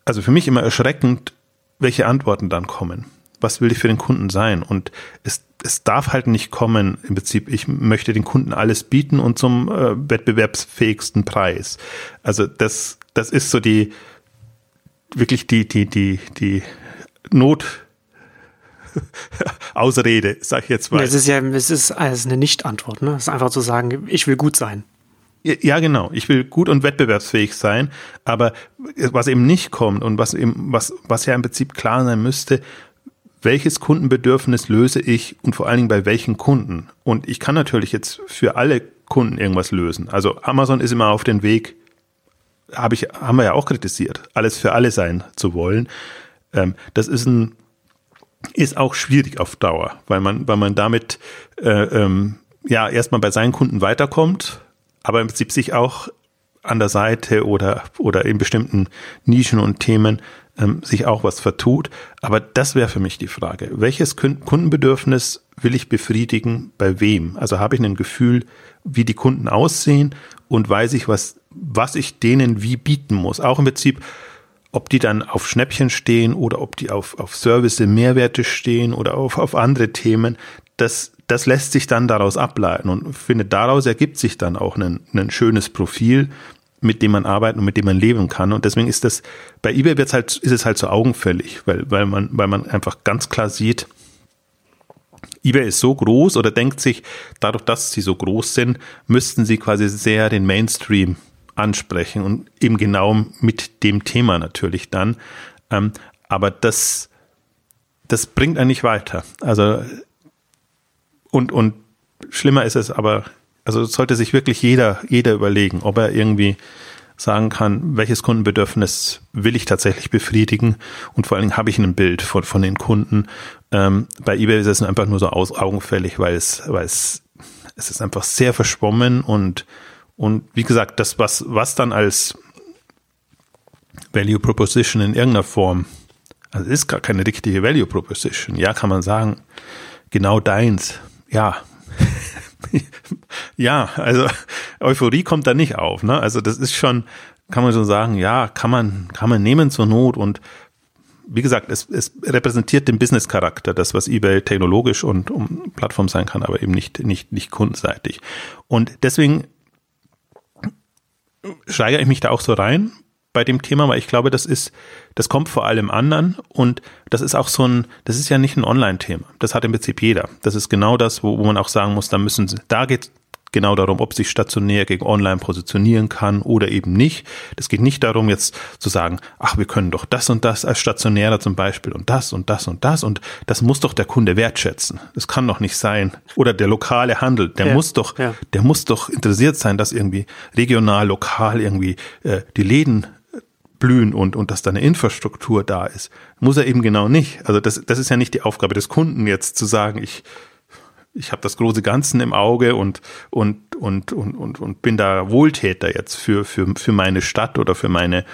also für mich immer erschreckend, welche Antworten dann kommen was will ich für den Kunden sein? Und es, es darf halt nicht kommen, im Prinzip, ich möchte den Kunden alles bieten und zum äh, wettbewerbsfähigsten Preis. Also das, das ist so die, wirklich die, die, die, die Not, Ausrede, sag ich jetzt mal. Es ist ja, es ist eine Nicht-Antwort, ne? Es ist einfach zu sagen, ich will gut sein. Ja, genau. Ich will gut und wettbewerbsfähig sein. Aber was eben nicht kommt und was eben, was, was ja im Prinzip klar sein müsste, welches Kundenbedürfnis löse ich und vor allen Dingen bei welchen Kunden. Und ich kann natürlich jetzt für alle Kunden irgendwas lösen. Also Amazon ist immer auf den Weg, habe ich, haben wir ja auch kritisiert, alles für alle sein zu wollen. Ähm, das ist ein, ist auch schwierig auf Dauer, weil man, weil man damit äh, ähm, ja erstmal bei seinen Kunden weiterkommt, aber im Prinzip sich auch an der Seite oder, oder in bestimmten Nischen und Themen ähm, sich auch was vertut. Aber das wäre für mich die Frage. Welches Kundenbedürfnis will ich befriedigen bei wem? Also habe ich ein Gefühl, wie die Kunden aussehen und weiß ich, was, was ich denen wie bieten muss. Auch im Prinzip, ob die dann auf Schnäppchen stehen oder ob die auf, auf Service Mehrwerte stehen oder auf, auf andere Themen. Das, das lässt sich dann daraus ableiten und finde, daraus ergibt sich dann auch ein, ein schönes Profil, mit dem man arbeiten und mit dem man leben kann. Und deswegen ist das, bei eBay wird's halt, ist es halt so augenfällig, weil, weil man, weil man einfach ganz klar sieht, eBay ist so groß oder denkt sich, dadurch, dass sie so groß sind, müssten sie quasi sehr den Mainstream ansprechen und eben genau mit dem Thema natürlich dann. Ähm, aber das, das bringt einen nicht weiter. Also, und, und schlimmer ist es aber also sollte sich wirklich jeder, jeder überlegen, ob er irgendwie sagen kann, welches Kundenbedürfnis will ich tatsächlich befriedigen und vor allen Dingen habe ich ein Bild von, von den Kunden. Ähm, bei eBay ist es einfach nur so aus, augenfällig, weil es, weil es, es ist einfach sehr verschwommen und, und wie gesagt, das, was, was dann als Value Proposition in irgendeiner Form, also ist gar keine richtige Value Proposition. Ja, kann man sagen, genau deins. Ja, ja, also Euphorie kommt da nicht auf. Ne? Also das ist schon, kann man schon sagen, ja, kann man, kann man nehmen zur Not und wie gesagt, es, es repräsentiert den Business-Charakter, das, was eBay technologisch und um Plattform sein kann, aber eben nicht, nicht, nicht kundenseitig. Und deswegen steigere ich mich da auch so rein, bei dem Thema, weil ich glaube, das ist, das kommt vor allem anderen und das ist auch so ein, das ist ja nicht ein Online-Thema. Das hat im Prinzip jeder. Das ist genau das, wo, wo man auch sagen muss, da müssen sie, da geht genau darum, ob sich stationär gegen online positionieren kann oder eben nicht. Das geht nicht darum, jetzt zu sagen, ach, wir können doch das und das als Stationärer zum Beispiel und das und das und das und das muss doch der Kunde wertschätzen. Das kann doch nicht sein. Oder der lokale Handel, der ja, muss doch, ja. der muss doch interessiert sein, dass irgendwie regional, lokal irgendwie äh, die Läden blühen und, und dass da eine Infrastruktur da ist. Muss er eben genau nicht. Also das, das ist ja nicht die Aufgabe des Kunden jetzt zu sagen, ich, ich habe das große Ganzen im Auge und, und, und, und, und, und bin da Wohltäter jetzt für, für, für meine Stadt oder für meine,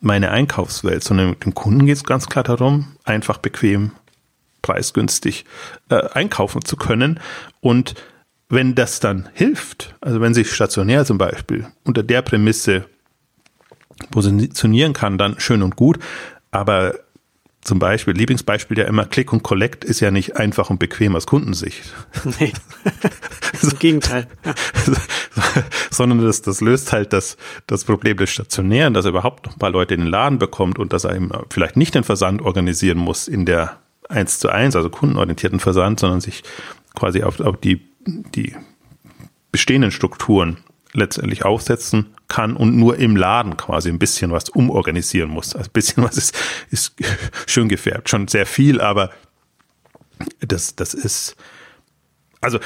meine Einkaufswelt, sondern dem Kunden geht es ganz klar darum, einfach bequem, preisgünstig äh, einkaufen zu können. Und wenn das dann hilft, also wenn sich stationär zum Beispiel unter der Prämisse positionieren kann, dann schön und gut. Aber zum Beispiel, Lieblingsbeispiel ja immer, Click und Collect ist ja nicht einfach und bequem aus Kundensicht. Nee, im Gegenteil. Sondern das, das löst halt das, das Problem des Stationären, dass er überhaupt noch ein paar Leute in den Laden bekommt und dass er eben vielleicht nicht den Versand organisieren muss in der 1 zu 1, also kundenorientierten Versand, sondern sich quasi auf, auf die, die bestehenden Strukturen letztendlich aufsetzen kann und nur im Laden quasi ein bisschen was umorganisieren muss. Also ein bisschen was ist, ist schön gefärbt, schon sehr viel, aber das, das ist, also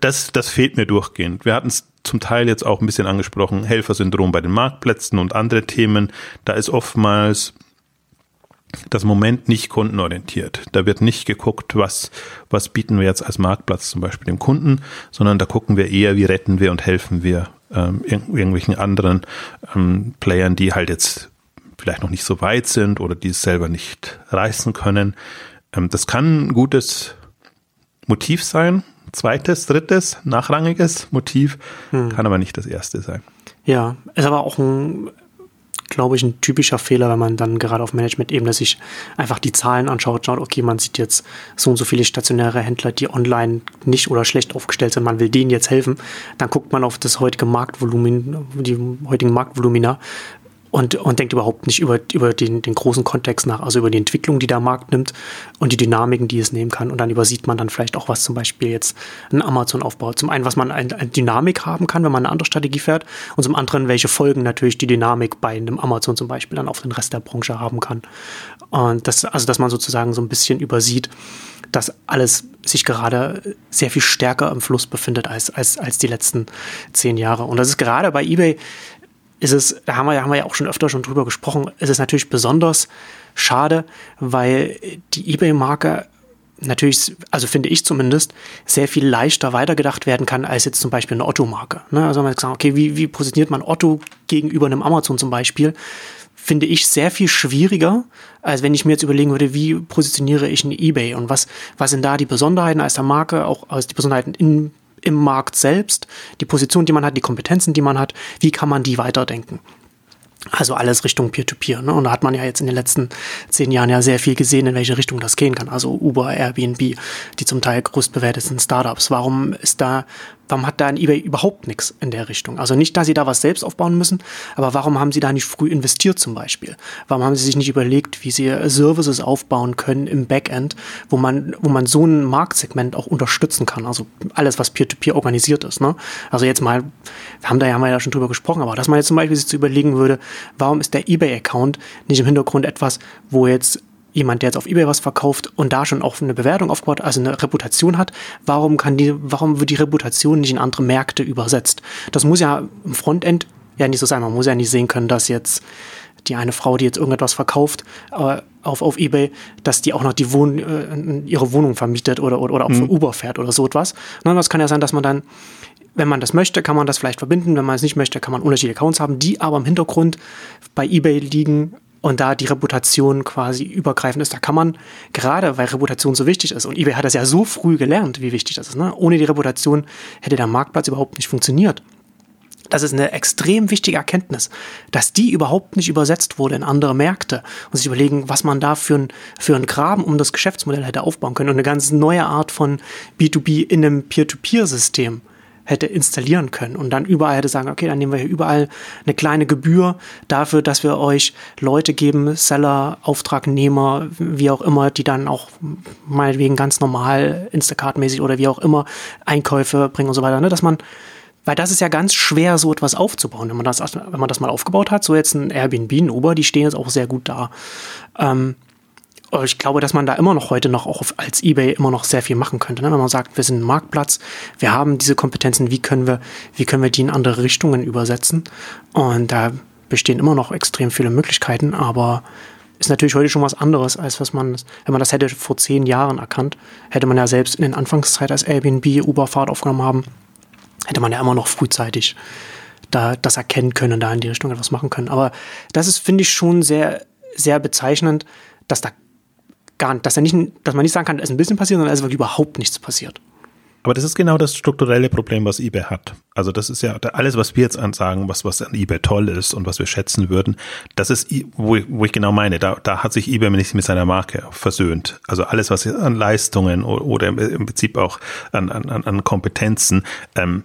das, das fehlt mir durchgehend. Wir hatten es zum Teil jetzt auch ein bisschen angesprochen, Helfersyndrom bei den Marktplätzen und andere Themen. Da ist oftmals das Moment nicht kundenorientiert. Da wird nicht geguckt, was, was bieten wir jetzt als Marktplatz zum Beispiel dem Kunden, sondern da gucken wir eher, wie retten wir und helfen wir ähm, irgendwelchen anderen ähm, Playern, die halt jetzt vielleicht noch nicht so weit sind oder die es selber nicht reißen können. Ähm, das kann ein gutes Motiv sein. Zweites, drittes, nachrangiges Motiv, hm. kann aber nicht das erste sein. Ja, ist aber auch ein glaube ich, ein typischer Fehler, wenn man dann gerade auf Management-Ebene sich einfach die Zahlen anschaut, schaut, okay, man sieht jetzt so und so viele stationäre Händler, die online nicht oder schlecht aufgestellt sind, man will denen jetzt helfen, dann guckt man auf das heutige Marktvolumen, die heutigen Marktvolumina und, und denkt überhaupt nicht über, über den, den großen Kontext nach, also über die Entwicklung, die der Markt nimmt und die Dynamiken, die es nehmen kann. Und dann übersieht man dann vielleicht auch, was zum Beispiel jetzt ein Amazon aufbaut. Zum einen, was man eine, eine Dynamik haben kann, wenn man eine andere Strategie fährt und zum anderen, welche Folgen natürlich die Dynamik bei einem Amazon zum Beispiel dann auf den Rest der Branche haben kann. Und das, also, dass man sozusagen so ein bisschen übersieht, dass alles sich gerade sehr viel stärker im Fluss befindet als, als, als die letzten zehn Jahre. Und das ist gerade bei eBay ist es, da haben wir, haben wir ja auch schon öfter schon drüber gesprochen, ist es natürlich besonders schade, weil die eBay-Marke natürlich, also finde ich zumindest, sehr viel leichter weitergedacht werden kann als jetzt zum Beispiel eine Otto-Marke. Ne? Also man sagt, okay, wie, wie positioniert man Otto gegenüber einem Amazon zum Beispiel? Finde ich sehr viel schwieriger, als wenn ich mir jetzt überlegen würde, wie positioniere ich ein eBay und was, was sind da die Besonderheiten als der Marke, auch als die Besonderheiten in im Markt selbst, die Position, die man hat, die Kompetenzen, die man hat, wie kann man die weiterdenken? Also alles Richtung Peer-to-Peer. -Peer, ne? Und da hat man ja jetzt in den letzten zehn Jahren ja sehr viel gesehen, in welche Richtung das gehen kann. Also Uber, Airbnb, die zum Teil größtbewerteten Startups. Warum ist da warum hat da ein eBay überhaupt nichts in der Richtung? Also nicht, dass sie da was selbst aufbauen müssen, aber warum haben sie da nicht früh investiert zum Beispiel? Warum haben sie sich nicht überlegt, wie sie Services aufbauen können im Backend, wo man, wo man so ein Marktsegment auch unterstützen kann? Also alles, was Peer-to-Peer -Peer organisiert ist. Ne? Also jetzt mal, wir haben da ja, haben wir ja schon drüber gesprochen, aber dass man jetzt zum Beispiel sich zu überlegen würde, warum ist der eBay-Account nicht im Hintergrund etwas, wo jetzt jemand, der jetzt auf eBay was verkauft und da schon auch eine Bewertung aufgebaut, also eine Reputation hat, warum kann die, warum wird die Reputation nicht in andere Märkte übersetzt? Das muss ja im Frontend ja nicht so sein. Man muss ja nicht sehen können, dass jetzt die eine Frau, die jetzt irgendetwas verkauft äh, auf, auf Ebay, dass die auch noch die Wohn äh, ihre Wohnung vermietet oder, oder, oder auch mhm. für Uber fährt oder so etwas. Nein, es kann ja sein, dass man dann, wenn man das möchte, kann man das vielleicht verbinden. Wenn man es nicht möchte, kann man unterschiedliche Accounts haben, die aber im Hintergrund bei Ebay liegen und da die Reputation quasi übergreifend ist, da kann man, gerade weil Reputation so wichtig ist, und eBay hat das ja so früh gelernt, wie wichtig das ist, ne? ohne die Reputation hätte der Marktplatz überhaupt nicht funktioniert. Das ist eine extrem wichtige Erkenntnis, dass die überhaupt nicht übersetzt wurde in andere Märkte und sich überlegen, was man da für ein, für ein Graben um das Geschäftsmodell hätte aufbauen können und eine ganz neue Art von B2B in einem Peer-to-Peer-System hätte installieren können und dann überall hätte sagen, okay, dann nehmen wir hier überall eine kleine Gebühr dafür, dass wir euch Leute geben, Seller, Auftragnehmer, wie auch immer, die dann auch meinetwegen ganz normal Instacart-mäßig oder wie auch immer Einkäufe bringen und so weiter, ne? dass man weil das ist ja ganz schwer, so etwas aufzubauen, wenn man das, wenn man das mal aufgebaut hat. So jetzt ein Airbnb, ein Uber, die stehen jetzt auch sehr gut da. Ähm, ich glaube, dass man da immer noch heute noch auch als eBay immer noch sehr viel machen könnte. Ne? Wenn man sagt, wir sind ein Marktplatz, wir haben diese Kompetenzen, wie können wir, wie können wir die in andere Richtungen übersetzen? Und da bestehen immer noch extrem viele Möglichkeiten, aber ist natürlich heute schon was anderes, als was man, wenn man das hätte vor zehn Jahren erkannt, hätte man ja selbst in den Anfangszeit als Airbnb Uber-Fahrt aufgenommen haben, hätte man ja immer noch frühzeitig da das erkennen können, da in die Richtung etwas machen können. Aber das ist, finde ich, schon sehr, sehr bezeichnend, dass da gar nicht, dass, er nicht, dass man nicht sagen kann, es ist ein bisschen passiert, sondern es ist wirklich überhaupt nichts passiert. Aber das ist genau das strukturelle Problem, was eBay hat. Also das ist ja alles, was wir jetzt sagen, was, was an eBay toll ist und was wir schätzen würden. Das ist, wo ich, wo ich genau meine, da, da hat sich eBay nicht mit seiner Marke versöhnt. Also alles, was an Leistungen oder im Prinzip auch an, an, an Kompetenzen ähm,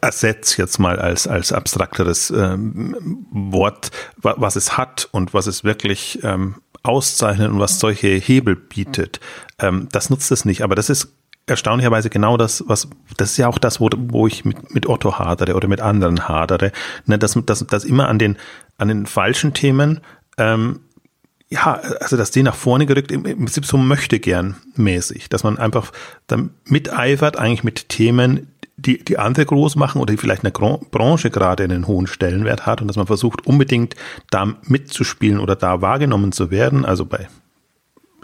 ersetzt jetzt mal als, als abstrakteres ähm, Wort, was es hat und was es wirklich ähm, auszeichnet und was solche Hebel bietet, ähm, das nutzt es nicht. Aber das ist erstaunlicherweise genau das, was, das ist ja auch das, wo, wo ich mit, mit Otto hadere oder mit anderen hadere, ne, dass, dass, dass immer an den, an den falschen Themen, ähm, ja, also dass die nach vorne gerückt, im, im Prinzip so möchte gern mäßig, dass man einfach dann miteifert eigentlich mit Themen, die, die andere groß machen oder die vielleicht eine Branche gerade einen hohen Stellenwert hat und dass man versucht, unbedingt da mitzuspielen oder da wahrgenommen zu werden. Also bei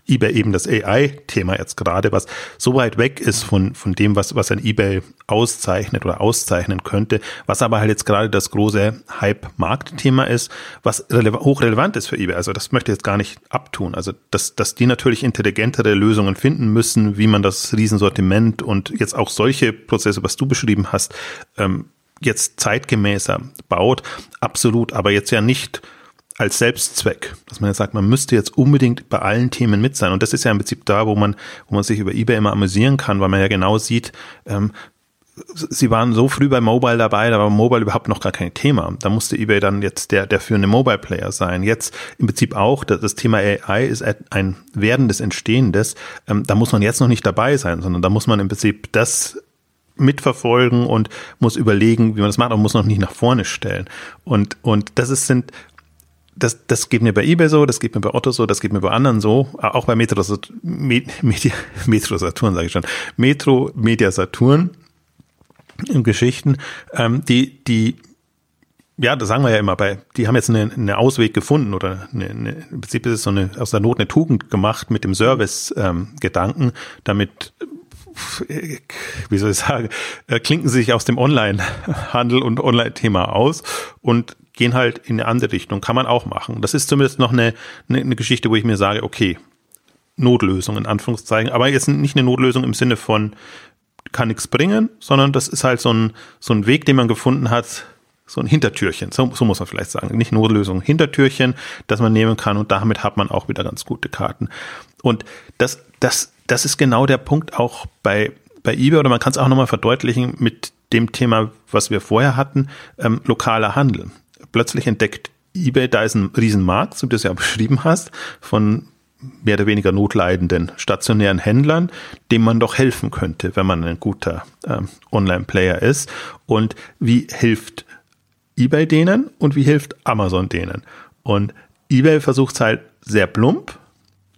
eBay eben das AI-Thema jetzt gerade, was so weit weg ist von, von dem, was, was ein eBay auszeichnet oder auszeichnen könnte, was aber halt jetzt gerade das große Hype-Markt-Thema ist, was hochrelevant ist für eBay. Also das möchte ich jetzt gar nicht abtun. Also dass, dass die natürlich intelligentere Lösungen finden müssen, wie man das Riesensortiment und jetzt auch solche Prozesse, was du beschrieben hast, ähm, jetzt zeitgemäßer baut. Absolut, aber jetzt ja nicht als Selbstzweck, dass man jetzt sagt, man müsste jetzt unbedingt bei allen Themen mit sein. Und das ist ja im Prinzip da, wo man, wo man sich über eBay immer amüsieren kann, weil man ja genau sieht, ähm, sie waren so früh bei Mobile dabei, da war Mobile überhaupt noch gar kein Thema. Da musste eBay dann jetzt der, der führende Mobile Player sein. Jetzt im Prinzip auch, das Thema AI ist ein werdendes, entstehendes. Ähm, da muss man jetzt noch nicht dabei sein, sondern da muss man im Prinzip das mitverfolgen und muss überlegen, wie man das macht und muss noch nicht nach vorne stellen. Und, und das ist, sind, das, das geht mir bei eBay so, das geht mir bei Otto so, das geht mir bei anderen so, auch bei Metro, Media, Metro Saturn sage ich schon, Metro Media Saturn in Geschichten, ähm, die, die, ja, das sagen wir ja immer, bei, die haben jetzt einen eine Ausweg gefunden oder eine, eine, im Prinzip ist es so eine, aus der Not eine Tugend gemacht mit dem Service-Gedanken, ähm, damit wie soll ich sagen, äh, klinken sie sich aus dem Online-Handel und Online-Thema aus. Und gehen halt in eine andere Richtung. Kann man auch machen. Das ist zumindest noch eine, eine, eine Geschichte, wo ich mir sage, okay, Notlösung in Anführungszeichen, aber jetzt nicht eine Notlösung im Sinne von kann nichts bringen, sondern das ist halt so ein, so ein Weg, den man gefunden hat, so ein Hintertürchen, so, so muss man vielleicht sagen, nicht Notlösung, Hintertürchen, das man nehmen kann und damit hat man auch wieder ganz gute Karten. Und das, das, das ist genau der Punkt auch bei, bei eBay oder man kann es auch nochmal verdeutlichen mit dem Thema, was wir vorher hatten, ähm, lokaler Handel plötzlich entdeckt eBay, da ist ein Riesenmarkt, so wie du es ja beschrieben hast, von mehr oder weniger notleidenden stationären Händlern, dem man doch helfen könnte, wenn man ein guter ähm, Online-Player ist. Und wie hilft eBay denen und wie hilft Amazon denen? Und eBay versucht es halt sehr plump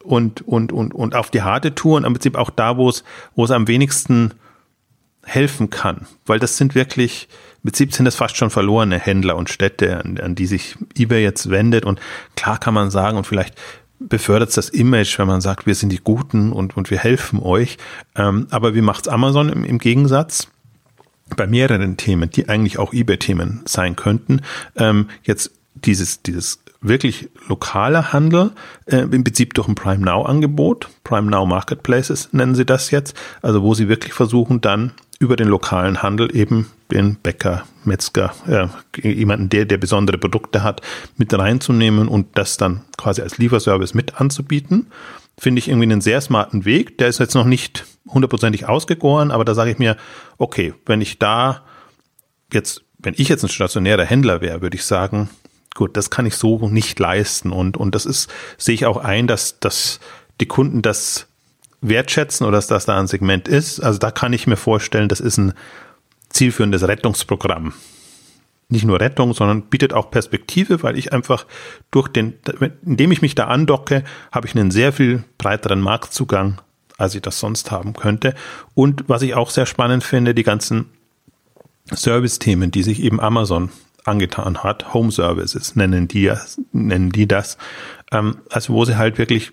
und, und, und, und auf die harte Tour und im Prinzip auch da, wo es, wo es am wenigsten helfen kann, weil das sind wirklich mit 17 das fast schon verlorene Händler und Städte, an, an die sich eBay jetzt wendet. Und klar kann man sagen, und vielleicht befördert es das Image, wenn man sagt, wir sind die Guten und, und wir helfen euch. Ähm, aber wie macht's Amazon im, im Gegensatz? Bei mehreren Themen, die eigentlich auch eBay-Themen sein könnten, ähm, jetzt dieses, dieses wirklich lokale Handel, äh, im Prinzip durch ein Prime Now Angebot, Prime Now Marketplaces nennen sie das jetzt, also wo sie wirklich versuchen dann über den lokalen Handel eben den Bäcker, Metzger, äh, jemanden, der, der besondere Produkte hat, mit reinzunehmen und das dann quasi als Lieferservice mit anzubieten. Finde ich irgendwie einen sehr smarten Weg. Der ist jetzt noch nicht hundertprozentig ausgegoren, aber da sage ich mir, okay, wenn ich da jetzt, wenn ich jetzt ein stationärer Händler wäre, würde ich sagen, gut, das kann ich so nicht leisten. Und, und das ist, sehe ich auch ein, dass, dass die Kunden das wertschätzen oder dass das da ein Segment ist. Also da kann ich mir vorstellen, das ist ein zielführendes Rettungsprogramm. Nicht nur Rettung, sondern bietet auch Perspektive, weil ich einfach durch den, indem ich mich da andocke, habe ich einen sehr viel breiteren Marktzugang, als ich das sonst haben könnte. Und was ich auch sehr spannend finde, die ganzen Service-Themen, die sich eben Amazon angetan hat, Home Services nennen die, nennen die das, ähm, also wo sie halt wirklich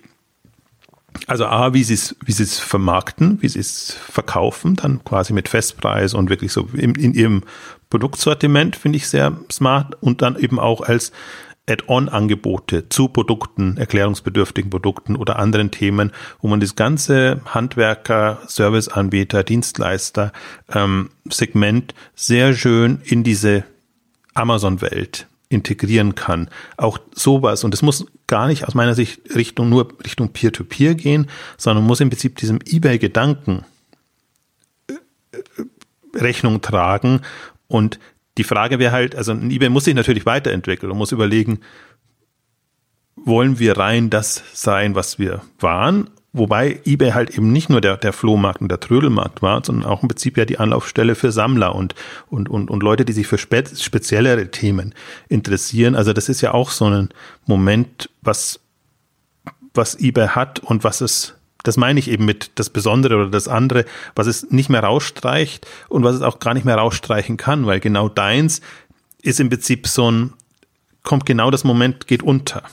also A, wie sie es, wie es vermarkten, wie sie es verkaufen, dann quasi mit Festpreis und wirklich so in, in ihrem Produktsortiment finde ich sehr smart und dann eben auch als Add-on-Angebote zu Produkten, erklärungsbedürftigen Produkten oder anderen Themen, wo man das ganze Handwerker, Serviceanbieter, Dienstleister ähm, Segment sehr schön in diese Amazon-Welt integrieren kann. Auch sowas. Und es muss gar nicht aus meiner Sicht Richtung nur Richtung Peer-to-Peer -Peer gehen, sondern muss im Prinzip diesem eBay-Gedanken äh, äh, Rechnung tragen. Und die Frage wäre halt, also ein eBay muss sich natürlich weiterentwickeln und muss überlegen, wollen wir rein das sein, was wir waren Wobei eBay halt eben nicht nur der, der Flohmarkt und der Trödelmarkt war, sondern auch im Prinzip ja die Anlaufstelle für Sammler und, und, und, und Leute, die sich für spe speziellere Themen interessieren. Also das ist ja auch so ein Moment, was, was eBay hat und was es das meine ich eben mit das Besondere oder das andere, was es nicht mehr rausstreicht und was es auch gar nicht mehr rausstreichen kann, weil genau deins ist im Prinzip so ein, kommt genau das Moment, geht unter.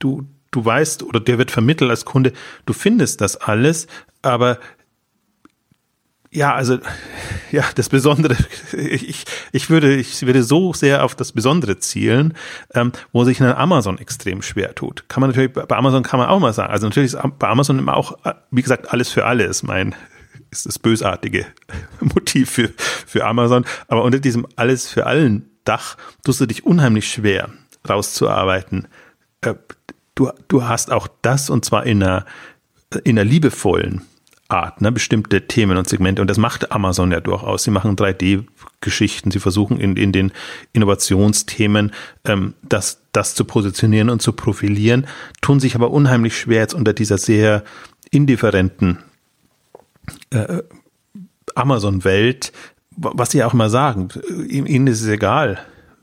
Du, du weißt oder dir wird vermittelt als Kunde, du findest das alles, aber ja, also ja, das Besondere, ich, ich würde, ich würde so sehr auf das Besondere zielen, ähm, wo sich ein Amazon extrem schwer tut. Kann man natürlich, bei Amazon kann man auch mal sagen. Also natürlich ist bei Amazon immer auch, wie gesagt, alles für alle ist mein, ist das bösartige Motiv für, für Amazon. Aber unter diesem alles für allen Dach tust du dich unheimlich schwer rauszuarbeiten. Äh, du, du hast auch das und zwar in einer, in einer liebevollen Art, ne, bestimmte Themen und Segmente. Und das macht Amazon ja durchaus. Sie machen 3D-Geschichten, sie versuchen in, in den Innovationsthemen ähm, das, das zu positionieren und zu profilieren, tun sich aber unheimlich schwer jetzt unter dieser sehr indifferenten äh, Amazon-Welt, was sie auch immer sagen. Ihnen ist es egal,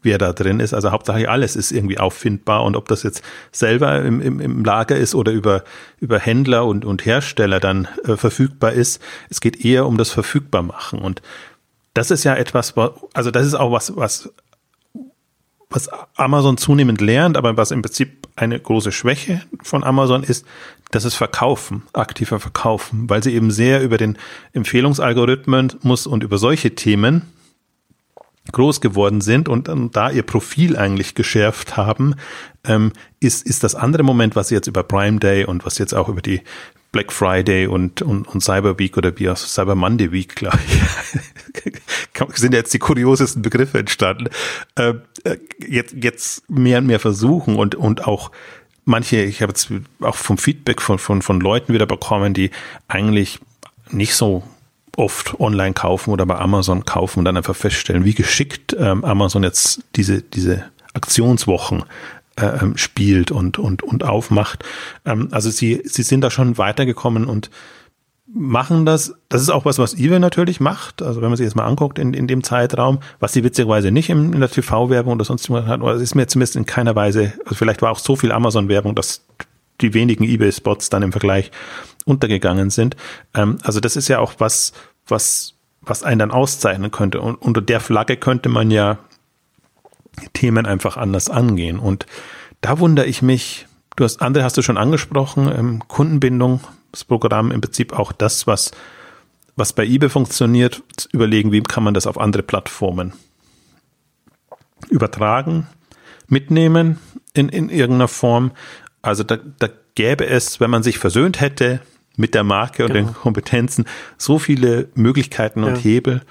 wer da drin ist. Also Hauptsache alles ist irgendwie auffindbar und ob das jetzt selber im, im, im Lager ist oder über, über Händler und, und Hersteller dann äh, verfügbar ist. Es geht eher um das Verfügbarmachen und das ist ja etwas, also das ist auch was, was, was Amazon zunehmend lernt, aber was im Prinzip eine große Schwäche von Amazon ist, das ist Verkaufen, aktiver Verkaufen, weil sie eben sehr über den Empfehlungsalgorithmen muss und über solche Themen groß geworden sind und, und da ihr Profil eigentlich geschärft haben, ähm, ist, ist das andere Moment, was jetzt über Prime Day und was jetzt auch über die Black Friday und, und, und Cyber Week oder wie auch Cyber Monday Week, glaube ich, sind jetzt die kuriosesten Begriffe entstanden, äh, jetzt, jetzt mehr und mehr versuchen und, und auch manche, ich habe jetzt auch vom Feedback von, von, von Leuten wieder bekommen, die eigentlich nicht so oft online kaufen oder bei Amazon kaufen und dann einfach feststellen, wie geschickt ähm, Amazon jetzt diese, diese Aktionswochen äh, ähm, spielt und, und, und aufmacht. Ähm, also sie, sie sind da schon weitergekommen und machen das. Das ist auch was, was eBay natürlich macht. Also wenn man sich jetzt mal anguckt in, in dem Zeitraum, was sie witzigerweise nicht in, in der TV-Werbung oder sonst was hat, oder es ist mir zumindest in keiner Weise, also vielleicht war auch so viel Amazon-Werbung, dass die wenigen eBay-Spots dann im Vergleich untergegangen sind. Ähm, also das ist ja auch was, was, was einen dann auszeichnen könnte. Und unter der Flagge könnte man ja Themen einfach anders angehen. Und da wundere ich mich, du hast, andere hast du schon angesprochen, ähm, Kundenbindung, das Programm im Prinzip auch das, was, was bei eBay funktioniert, überlegen, wie kann man das auf andere Plattformen übertragen, mitnehmen in, in irgendeiner Form. Also da, da gäbe es, wenn man sich versöhnt hätte mit der Marke und genau. den Kompetenzen, so viele Möglichkeiten und ja. Hebel.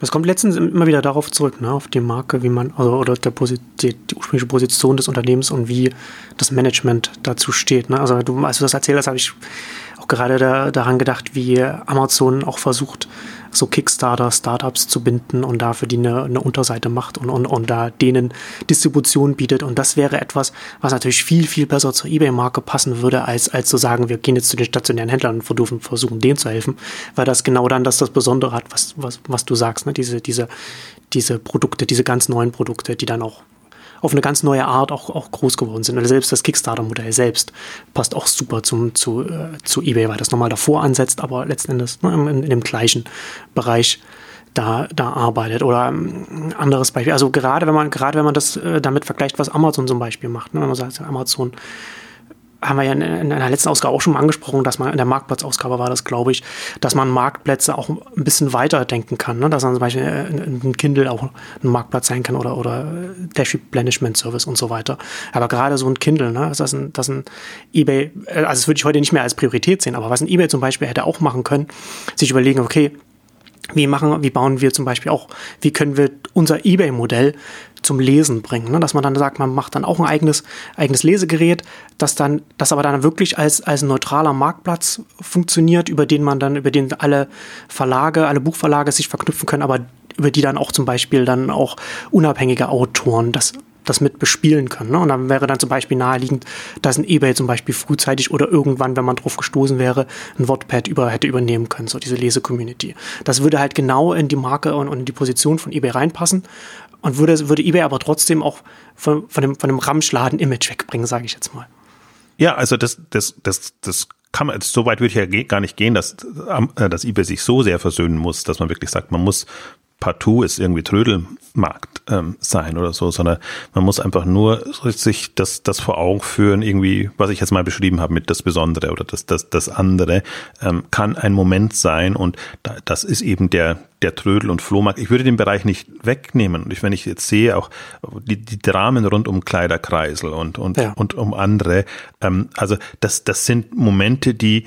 Das kommt letztens immer wieder darauf zurück, ne, auf die Marke, wie man, also, oder der Posit die, die, ursprüngliche Position des Unternehmens und wie das Management dazu steht. Ne? Also du, als du das erzählt hast, habe ich auch gerade da, daran gedacht, wie Amazon auch versucht, so Kickstarter, Startups zu binden und dafür die eine, eine Unterseite macht und, und, und da denen Distribution bietet. Und das wäre etwas, was natürlich viel, viel besser zur Ebay-Marke passen würde, als, als zu sagen, wir gehen jetzt zu den stationären Händlern und versuchen, denen zu helfen, weil das genau dann das, das Besondere hat, was, was, was du sagst, ne? diese, diese, diese Produkte, diese ganz neuen Produkte, die dann auch auf eine ganz neue Art auch, auch groß geworden sind. Und selbst das Kickstarter-Modell selbst passt auch super zum, zu, äh, zu eBay, weil das nochmal davor ansetzt, aber letzten Endes ne, in, in dem gleichen Bereich da, da arbeitet. Oder ein ähm, anderes Beispiel. Also gerade wenn man, gerade wenn man das äh, damit vergleicht, was Amazon zum Beispiel macht, ne, wenn man sagt, Amazon haben wir ja in, in einer letzten Ausgabe auch schon mal angesprochen, dass man in der Marktplatzausgabe war das, glaube ich, dass man Marktplätze auch ein bisschen weiter denken kann. Ne? Dass man zum Beispiel ein Kindle auch ein Marktplatz sein kann oder, oder Dash Replenishment Service und so weiter. Aber gerade so ein Kindle, ne? das, ist ein, das ein eBay, äh, also das würde ich heute nicht mehr als Priorität sehen, aber was ein eBay zum Beispiel hätte auch machen können, sich überlegen, okay, wie machen, wie bauen wir zum Beispiel auch, wie können wir unser eBay-Modell zum Lesen bringen, ne? dass man dann sagt, man macht dann auch ein eigenes, eigenes Lesegerät, das dann, das aber dann wirklich als, als neutraler Marktplatz funktioniert, über den man dann, über den alle Verlage, alle Buchverlage sich verknüpfen können, aber über die dann auch zum Beispiel dann auch unabhängige Autoren das das mit bespielen können. Ne? Und dann wäre dann zum Beispiel naheliegend, dass ein eBay zum Beispiel frühzeitig oder irgendwann, wenn man drauf gestoßen wäre, ein Wordpad über, hätte übernehmen können, so diese Lese-Community. Das würde halt genau in die Marke und, und in die Position von eBay reinpassen und würde, würde eBay aber trotzdem auch von, von dem, von dem Ramschladen-Image wegbringen, sage ich jetzt mal. Ja, also das, das, das, das kann man, so weit würde ich ja gar nicht gehen, dass, äh, dass eBay sich so sehr versöhnen muss, dass man wirklich sagt, man muss partout ist irgendwie Trödelmarkt ähm, sein oder so, sondern man muss einfach nur sich das, das vor Augen führen, irgendwie, was ich jetzt mal beschrieben habe mit das Besondere oder das, das, das andere, ähm, kann ein Moment sein und da, das ist eben der, der Trödel- und Flohmarkt. Ich würde den Bereich nicht wegnehmen. Und ich, wenn ich jetzt sehe, auch die, die Dramen rund um Kleiderkreisel und, und, ja. und um andere, ähm, also das, das sind Momente, die,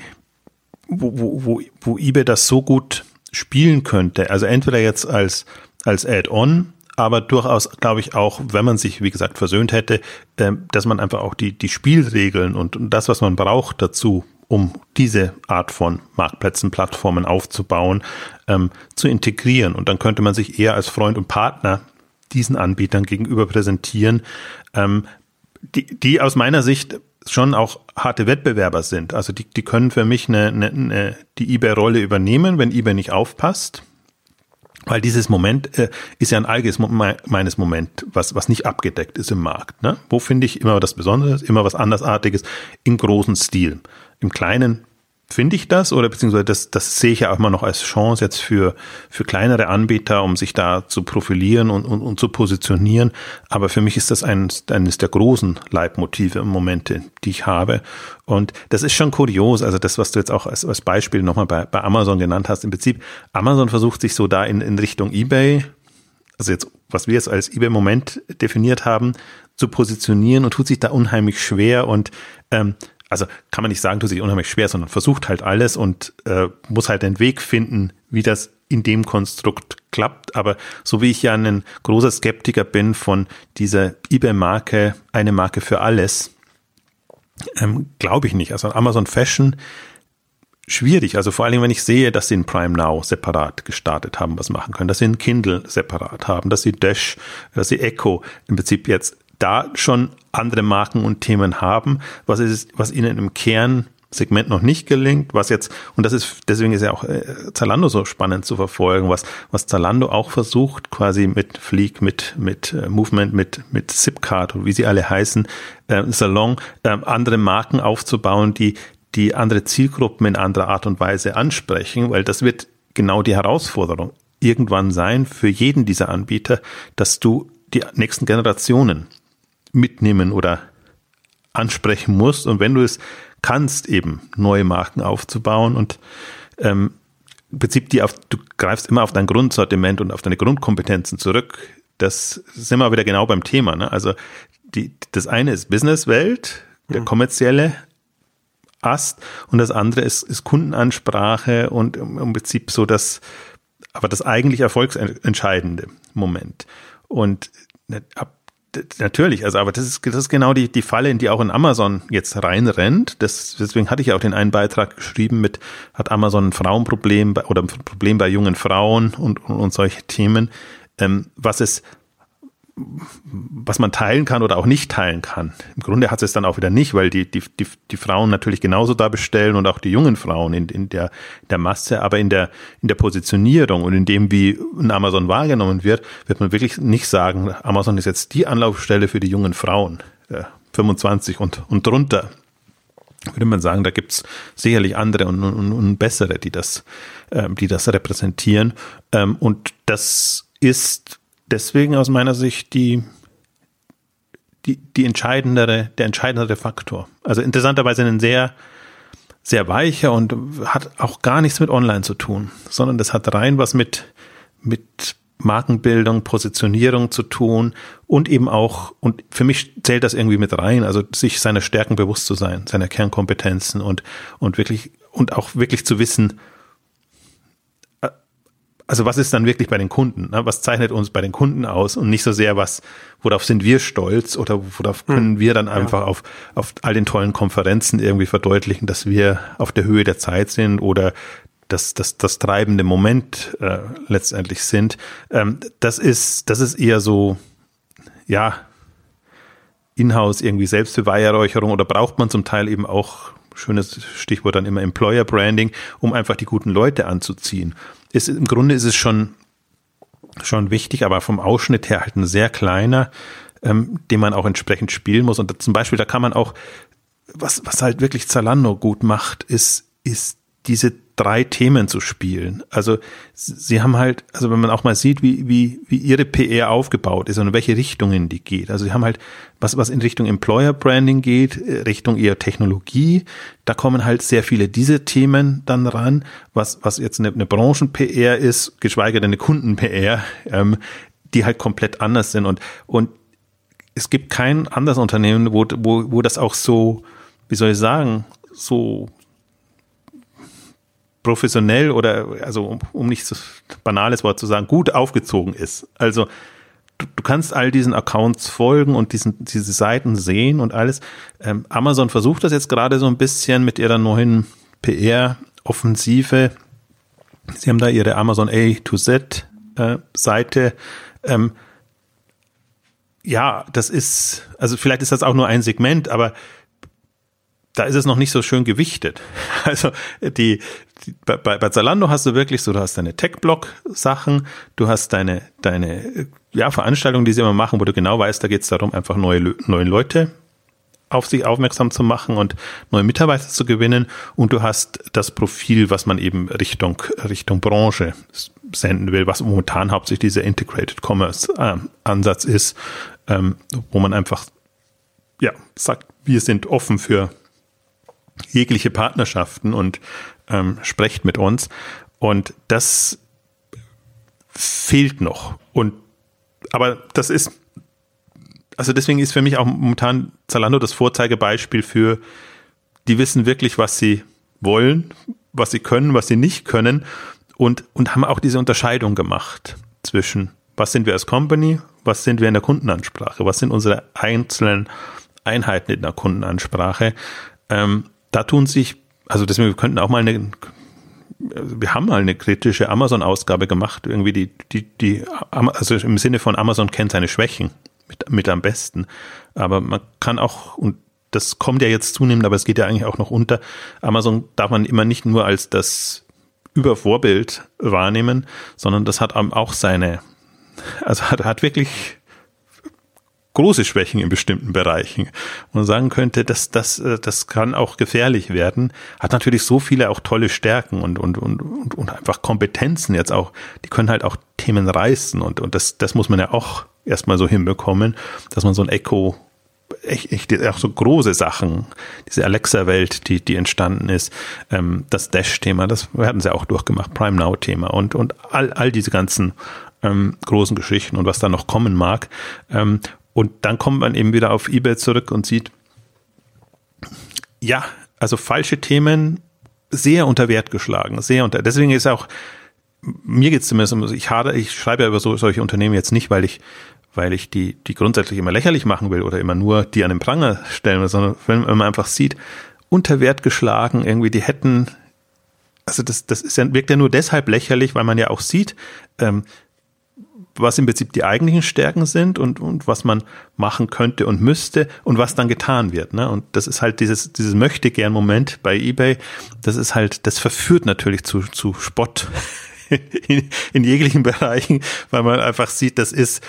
wo, wo, wo, wo eBay das so gut spielen könnte. Also entweder jetzt als, als Add-on, aber durchaus, glaube ich, auch, wenn man sich, wie gesagt, versöhnt hätte, äh, dass man einfach auch die, die Spielregeln und, und das, was man braucht dazu, um diese Art von Marktplätzen, Plattformen aufzubauen, ähm, zu integrieren. Und dann könnte man sich eher als Freund und Partner diesen Anbietern gegenüber präsentieren, ähm, die, die aus meiner Sicht schon auch harte Wettbewerber sind. Also die, die können für mich eine, eine, eine, die eBay-Rolle übernehmen, wenn eBay nicht aufpasst. Weil dieses Moment äh, ist ja ein allgemeines Moment, was, was nicht abgedeckt ist im Markt. Ne? Wo finde ich immer was Besonderes, immer was Andersartiges im großen Stil. Im Kleinen finde ich das oder beziehungsweise das, das sehe ich ja auch immer noch als Chance jetzt für, für kleinere Anbieter, um sich da zu profilieren und, und, und zu positionieren. Aber für mich ist das eines, eines der großen Leitmotive im Momente, die ich habe. Und das ist schon kurios. Also das, was du jetzt auch als, als Beispiel nochmal bei, bei Amazon genannt hast. Im Prinzip, Amazon versucht sich so da in, in Richtung eBay, also jetzt, was wir jetzt als eBay-Moment definiert haben, zu positionieren und tut sich da unheimlich schwer und ähm, also kann man nicht sagen, tut sich unheimlich schwer, sondern versucht halt alles und äh, muss halt den Weg finden, wie das in dem Konstrukt klappt. Aber so wie ich ja ein großer Skeptiker bin von dieser eBay-Marke, eine Marke für alles, ähm, glaube ich nicht. Also Amazon Fashion schwierig. Also vor allem, wenn ich sehe, dass sie in Prime Now separat gestartet haben, was machen können, dass sie ein Kindle separat haben, dass sie Dash, dass sie Echo im Prinzip jetzt da schon andere Marken und Themen haben, was ist, was ihnen im Kern Segment noch nicht gelingt, was jetzt, und das ist, deswegen ist ja auch äh, Zalando so spannend zu verfolgen, was, was Zalando auch versucht, quasi mit Fleek, mit, mit äh, Movement, mit, mit Zipcard und wie sie alle heißen, äh, Salon, äh, andere Marken aufzubauen, die, die andere Zielgruppen in anderer Art und Weise ansprechen, weil das wird genau die Herausforderung irgendwann sein für jeden dieser Anbieter, dass du die nächsten Generationen mitnehmen oder ansprechen musst. Und wenn du es kannst, eben neue Marken aufzubauen und ähm, im Prinzip die auf, du greifst immer auf dein Grundsortiment und auf deine Grundkompetenzen zurück. Das sind wir wieder genau beim Thema. Ne? Also die, das eine ist Businesswelt, der mhm. kommerzielle Ast, und das andere ist, ist Kundenansprache und im, im Prinzip so das, aber das eigentlich erfolgsentscheidende Moment. Und ne, ab Natürlich, also aber das ist, das ist genau die, die Falle, in die auch in Amazon jetzt reinrennt. Das, deswegen hatte ich auch den einen Beitrag geschrieben mit, hat Amazon ein Frauenproblem oder ein Problem bei jungen Frauen und, und, und solche Themen. Ähm, was es was man teilen kann oder auch nicht teilen kann. Im Grunde hat es dann auch wieder nicht, weil die, die, die, die Frauen natürlich genauso da bestellen und auch die jungen Frauen in, in der, der Masse, aber in der, in der Positionierung und in dem, wie ein Amazon wahrgenommen wird, wird man wirklich nicht sagen, Amazon ist jetzt die Anlaufstelle für die jungen Frauen, äh, 25 und, und drunter. Würde man sagen, da gibt's sicherlich andere und, und, und bessere, die das, ähm, die das repräsentieren. Ähm, und das ist deswegen aus meiner Sicht die, die, die entscheidendere, der entscheidendere Faktor. Also interessanterweise ein sehr, sehr weicher und hat auch gar nichts mit Online zu tun, sondern das hat rein was mit, mit Markenbildung, Positionierung zu tun und eben auch, und für mich zählt das irgendwie mit rein, also sich seiner Stärken bewusst zu sein, seiner Kernkompetenzen und, und wirklich, und auch wirklich zu wissen, also was ist dann wirklich bei den Kunden? Ne? Was zeichnet uns bei den Kunden aus und nicht so sehr was, worauf sind wir stolz oder worauf hm. können wir dann einfach ja. auf, auf all den tollen Konferenzen irgendwie verdeutlichen, dass wir auf der Höhe der Zeit sind oder das, das, das treibende Moment äh, letztendlich sind. Ähm, das ist, das ist eher so, ja, Inhouse irgendwie Selbstbeweihräucherung oder braucht man zum Teil eben auch schönes Stichwort dann immer Employer Branding, um einfach die guten Leute anzuziehen ist im Grunde ist es schon, schon wichtig, aber vom Ausschnitt her halt ein sehr kleiner, ähm, den man auch entsprechend spielen muss. Und zum Beispiel, da kann man auch was, was halt wirklich Zalando gut macht, ist, ist diese drei Themen zu spielen. Also sie haben halt, also wenn man auch mal sieht, wie, wie, wie ihre PR aufgebaut ist und in welche Richtungen die geht. Also sie haben halt was, was in Richtung Employer Branding geht, äh, Richtung eher Technologie. Da kommen halt sehr viele diese Themen dann ran, was, was jetzt eine, eine Branchen-PR ist, geschweige denn eine Kunden-PR, ähm, die halt komplett anders sind. Und, und es gibt kein anderes Unternehmen, wo, wo, wo das auch so, wie soll ich sagen, so professionell oder, also um, um nicht so banales Wort zu sagen, gut aufgezogen ist. Also du, du kannst all diesen Accounts folgen und diesen, diese Seiten sehen und alles. Ähm, Amazon versucht das jetzt gerade so ein bisschen mit ihrer neuen PR-Offensive. Sie haben da ihre Amazon A to Z äh, Seite. Ähm, ja, das ist, also vielleicht ist das auch nur ein Segment, aber da ist es noch nicht so schön gewichtet. Also die, die bei, bei Zalando hast du wirklich so, du hast deine Tech-Blog-Sachen, du hast deine, deine ja, Veranstaltungen, die sie immer machen, wo du genau weißt, da geht es darum, einfach neue, neue Leute auf sich aufmerksam zu machen und neue Mitarbeiter zu gewinnen. Und du hast das Profil, was man eben Richtung, Richtung Branche senden will, was momentan hauptsächlich dieser Integrated Commerce äh, Ansatz ist, ähm, wo man einfach, ja, sagt, wir sind offen für jegliche Partnerschaften und ähm, sprecht mit uns. Und das fehlt noch. Und aber das ist, also deswegen ist für mich auch momentan Zalando das Vorzeigebeispiel für, die wissen wirklich, was sie wollen, was sie können, was sie nicht können und, und haben auch diese Unterscheidung gemacht zwischen, was sind wir als Company, was sind wir in der Kundenansprache, was sind unsere einzelnen Einheiten in der Kundenansprache. Ähm, da tun sich, also deswegen, wir könnten auch mal eine, wir haben mal eine kritische Amazon-Ausgabe gemacht, irgendwie die, die, die, also im Sinne von Amazon kennt seine Schwächen mit, mit am besten. Aber man kann auch, und das kommt ja jetzt zunehmend, aber es geht ja eigentlich auch noch unter. Amazon darf man immer nicht nur als das Übervorbild wahrnehmen, sondern das hat auch seine, also hat, hat wirklich große Schwächen in bestimmten Bereichen. Und sagen könnte, dass das, äh, das kann auch gefährlich werden. Hat natürlich so viele auch tolle Stärken und, und, und, und, und einfach Kompetenzen jetzt auch. Die können halt auch Themen reißen und, und das, das muss man ja auch erstmal so hinbekommen, dass man so ein Echo echt, echt auch so große Sachen, diese Alexa-Welt, die, die entstanden ist, ähm, das Dash-Thema, das hatten sie auch durchgemacht, Prime Now-Thema und, und all, all diese ganzen ähm, großen Geschichten und was da noch kommen mag. Ähm, und dann kommt man eben wieder auf eBay zurück und sieht, ja, also falsche Themen sehr unter Wert geschlagen, sehr unter. Deswegen ist auch, mir geht es zumindest um, ich, hade, ich schreibe ja über so, solche Unternehmen jetzt nicht, weil ich, weil ich die, die grundsätzlich immer lächerlich machen will oder immer nur die an den Pranger stellen will, sondern wenn man einfach sieht, unter Wert geschlagen, irgendwie, die hätten, also das, das ist ja, wirkt ja nur deshalb lächerlich, weil man ja auch sieht, ähm, was im Prinzip die eigentlichen Stärken sind und, und was man machen könnte und müsste und was dann getan wird. Ne? Und das ist halt dieses, dieses Möchte-Gern-Moment bei eBay, das ist halt, das verführt natürlich zu, zu Spott in, in jeglichen Bereichen, weil man einfach sieht, das ist,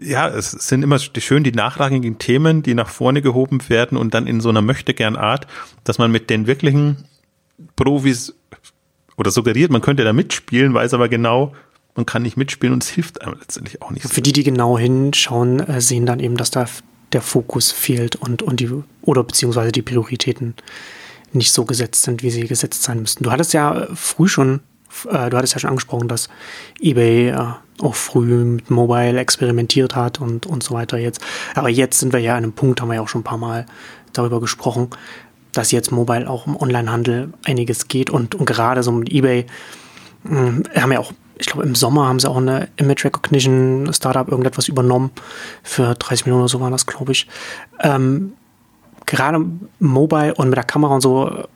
ja, es sind immer schön die nachrangigen Themen, die nach vorne gehoben werden und dann in so einer Möchte-Gern-Art, dass man mit den wirklichen Profis oder suggeriert, man könnte da mitspielen, weiß aber genau, man kann nicht mitspielen und es hilft einem letztendlich auch nicht. Für so. die, die genau hinschauen, äh, sehen dann eben, dass da der Fokus fehlt und, und die, oder beziehungsweise die Prioritäten nicht so gesetzt sind, wie sie gesetzt sein müssten. Du hattest ja früh schon, äh, du hattest ja schon angesprochen, dass eBay äh, auch früh mit Mobile experimentiert hat und, und so weiter jetzt. Aber jetzt sind wir ja an einem Punkt, haben wir ja auch schon ein paar Mal darüber gesprochen, dass jetzt Mobile auch im Onlinehandel einiges geht und, und gerade so mit eBay mh, haben ja auch ich glaube, im Sommer haben sie auch eine Image Recognition Startup irgendetwas übernommen. Für 30 Millionen oder so waren das, glaube ich. Ähm, gerade Mobile und mit der Kamera und so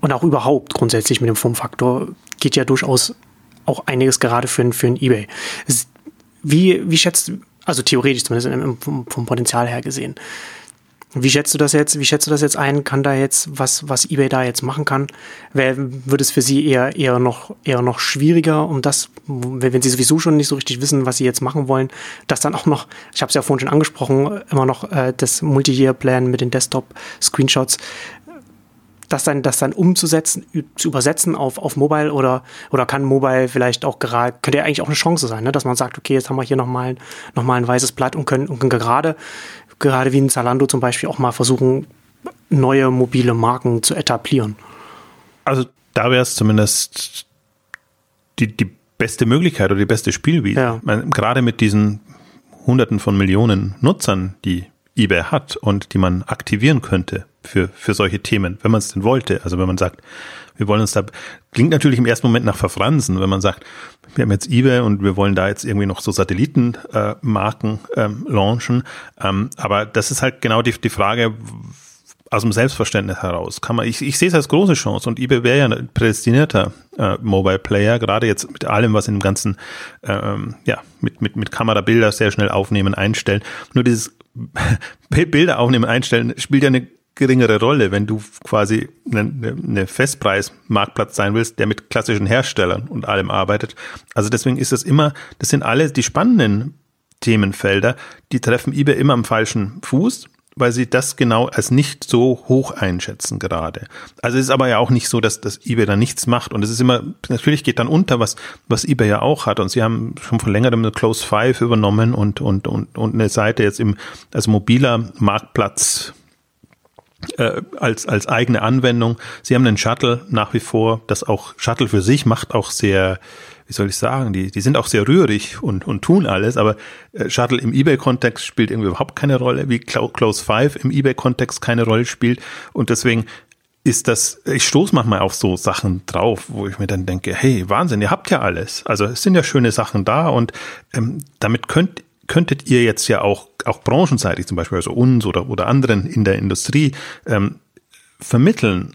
und auch überhaupt grundsätzlich mit dem Formfaktor geht ja durchaus auch einiges gerade für, für ein eBay. Wie, wie schätzt, also theoretisch zumindest vom Potenzial her gesehen, Wie schätzt du das jetzt? Wie schätzt du das jetzt ein? Kann da jetzt was, was eBay da jetzt machen kann? Wär, wird es für sie eher, eher noch, eher noch schwieriger, um das, wenn sie sowieso schon nicht so richtig wissen, was sie jetzt machen wollen, das dann auch noch, ich habe es ja vorhin schon angesprochen, immer noch äh, das Multi-Year-Plan mit den Desktop-Screenshots, das dann, das dann umzusetzen, zu übersetzen auf, auf Mobile oder, oder kann Mobile vielleicht auch gerade, könnte ja eigentlich auch eine Chance sein, ne? dass man sagt, okay, jetzt haben wir hier nochmal noch mal ein weißes Blatt und können, und können gerade gerade wie in Zalando zum Beispiel auch mal versuchen, neue mobile Marken zu etablieren. Also da wäre es zumindest die, die beste Möglichkeit oder die beste Spielwiese. Ja. Meine, gerade mit diesen Hunderten von Millionen Nutzern, die eBay hat und die man aktivieren könnte für, für solche Themen, wenn man es denn wollte. Also wenn man sagt, wir wollen uns da, klingt natürlich im ersten Moment nach Verfransen, wenn man sagt, wir haben jetzt eBay und wir wollen da jetzt irgendwie noch so Satellitenmarken äh, ähm, launchen. Ähm, aber das ist halt genau die, die Frage, aus dem Selbstverständnis heraus kann man, ich, ich sehe es als große Chance und eBay wäre ja ein prädestinierter äh, Mobile Player, gerade jetzt mit allem, was in dem ganzen, ähm, ja, mit, mit, mit Kamerabilder sehr schnell aufnehmen, einstellen. Nur dieses Bilder aufnehmen, einstellen spielt ja eine geringere Rolle, wenn du quasi eine, eine Festpreis-Marktplatz sein willst, der mit klassischen Herstellern und allem arbeitet. Also deswegen ist das immer, das sind alle die spannenden Themenfelder, die treffen eBay immer am falschen Fuß, weil sie das genau als nicht so hoch einschätzen gerade. Also es ist aber ja auch nicht so, dass das eBay da nichts macht und es ist immer, natürlich geht dann unter, was, was eBay ja auch hat und sie haben schon vor längerem eine Close Five übernommen und, und, und, und eine Seite jetzt im, als mobiler Marktplatz äh, als, als eigene Anwendung. Sie haben einen Shuttle nach wie vor, das auch Shuttle für sich macht auch sehr, wie soll ich sagen, die, die sind auch sehr rührig und, und tun alles, aber äh, Shuttle im eBay-Kontext spielt irgendwie überhaupt keine Rolle, wie Close 5 im eBay-Kontext keine Rolle spielt und deswegen ist das, ich stoße manchmal auf so Sachen drauf, wo ich mir dann denke, hey, Wahnsinn, ihr habt ja alles. Also es sind ja schöne Sachen da und ähm, damit könnt könntet ihr jetzt ja auch, auch branchenseitig zum Beispiel, also uns oder, oder anderen in der Industrie, ähm, vermitteln.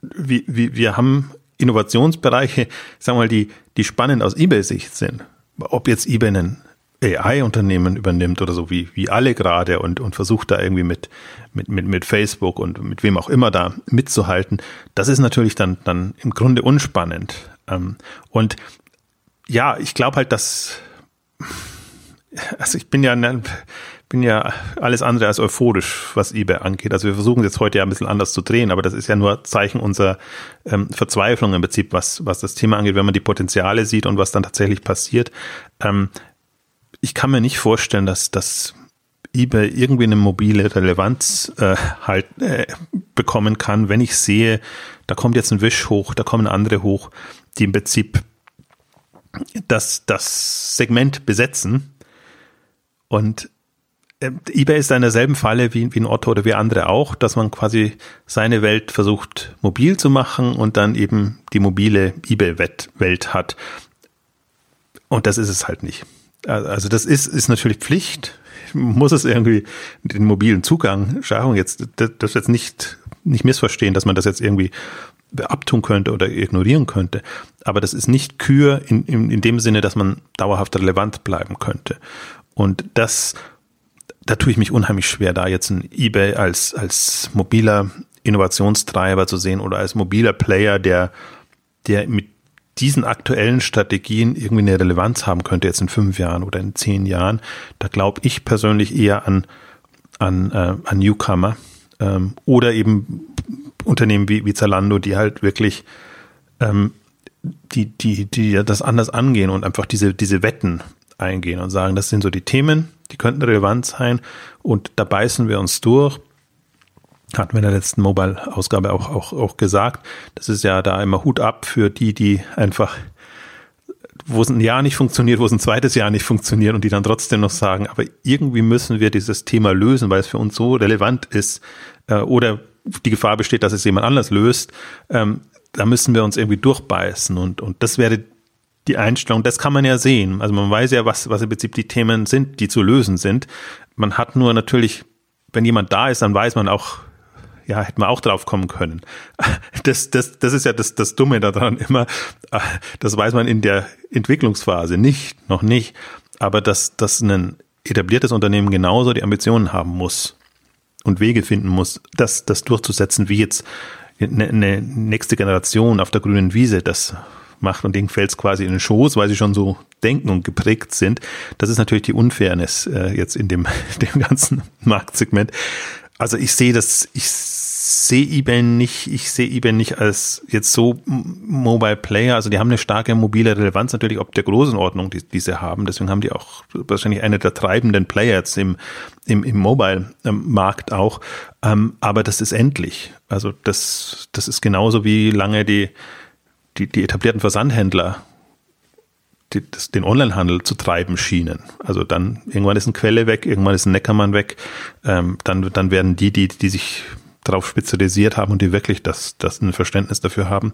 Wie, wie, wir haben Innovationsbereiche, sagen wir mal, die, die spannend aus eBay-Sicht sind. Ob jetzt eBay ein AI-Unternehmen übernimmt oder so, wie, wie alle gerade und, und versucht da irgendwie mit, mit, mit, mit Facebook und mit wem auch immer da mitzuhalten, das ist natürlich dann, dann im Grunde unspannend. Ähm, und ja, ich glaube halt, dass also ich bin ja, bin ja alles andere als euphorisch, was eBay angeht. Also wir versuchen jetzt heute ja ein bisschen anders zu drehen, aber das ist ja nur Zeichen unserer ähm, Verzweiflung im Prinzip, was, was das Thema angeht, wenn man die Potenziale sieht und was dann tatsächlich passiert. Ähm, ich kann mir nicht vorstellen, dass, dass eBay irgendwie eine mobile Relevanz äh, halt äh, bekommen kann, wenn ich sehe, da kommt jetzt ein Wisch hoch, da kommen andere hoch, die im Prinzip das, das Segment besetzen und äh, eBay ist in derselben Falle wie, wie ein Otto oder wie andere auch, dass man quasi seine Welt versucht mobil zu machen und dann eben die mobile eBay-Welt hat. Und das ist es halt nicht. Also das ist, ist natürlich Pflicht, muss es irgendwie den mobilen Zugang schaffen. Jetzt, das jetzt nicht, nicht missverstehen, dass man das jetzt irgendwie abtun könnte oder ignorieren könnte. Aber das ist nicht Kür in, in, in dem Sinne, dass man dauerhaft relevant bleiben könnte. Und das, da tue ich mich unheimlich schwer, da jetzt ein eBay als, als mobiler Innovationstreiber zu sehen oder als mobiler Player, der, der mit diesen aktuellen Strategien irgendwie eine Relevanz haben könnte, jetzt in fünf Jahren oder in zehn Jahren. Da glaube ich persönlich eher an, an, äh, an Newcomer ähm, oder eben Unternehmen wie, wie Zalando, die halt wirklich ähm, die, die, die das anders angehen und einfach diese, diese Wetten eingehen und sagen, das sind so die Themen, die könnten relevant sein und da beißen wir uns durch. Hatten wir in der letzten Mobile-Ausgabe auch, auch, auch gesagt. Das ist ja da immer Hut ab für die, die einfach, wo es ein Jahr nicht funktioniert, wo es ein zweites Jahr nicht funktioniert und die dann trotzdem noch sagen, aber irgendwie müssen wir dieses Thema lösen, weil es für uns so relevant ist äh, oder die Gefahr besteht, dass es jemand anders löst. Ähm, da müssen wir uns irgendwie durchbeißen und, und das wäre die Einstellung, das kann man ja sehen. Also man weiß ja, was, was im Prinzip die Themen sind, die zu lösen sind. Man hat nur natürlich, wenn jemand da ist, dann weiß man auch, ja, hätte man auch drauf kommen können. Das, das, das ist ja das, das Dumme daran immer. Das weiß man in der Entwicklungsphase nicht, noch nicht. Aber dass, dass ein etabliertes Unternehmen genauso die Ambitionen haben muss, und Wege finden muss, das, das durchzusetzen, wie jetzt eine, eine nächste Generation auf der grünen Wiese das macht und denen fällt es quasi in den Schoß, weil sie schon so denken und geprägt sind. Das ist natürlich die Unfairness äh, jetzt in dem, dem ganzen Marktsegment. Also ich sehe das, ich sehe eBay nicht, ich sehe eBay nicht als jetzt so Mobile Player. Also die haben eine starke mobile Relevanz natürlich ob der Größenordnung, die, die sie haben. Deswegen haben die auch wahrscheinlich eine der treibenden Player jetzt im, im, im Mobile-Markt auch. Ähm, aber das ist endlich. Also das, das ist genauso wie lange die, die, die etablierten Versandhändler die, das, den Onlinehandel zu treiben schienen. Also dann irgendwann ist eine Quelle weg, irgendwann ist ein Neckermann weg, ähm, dann, dann werden die, die, die sich darauf spezialisiert haben und die wirklich das, das ein Verständnis dafür haben,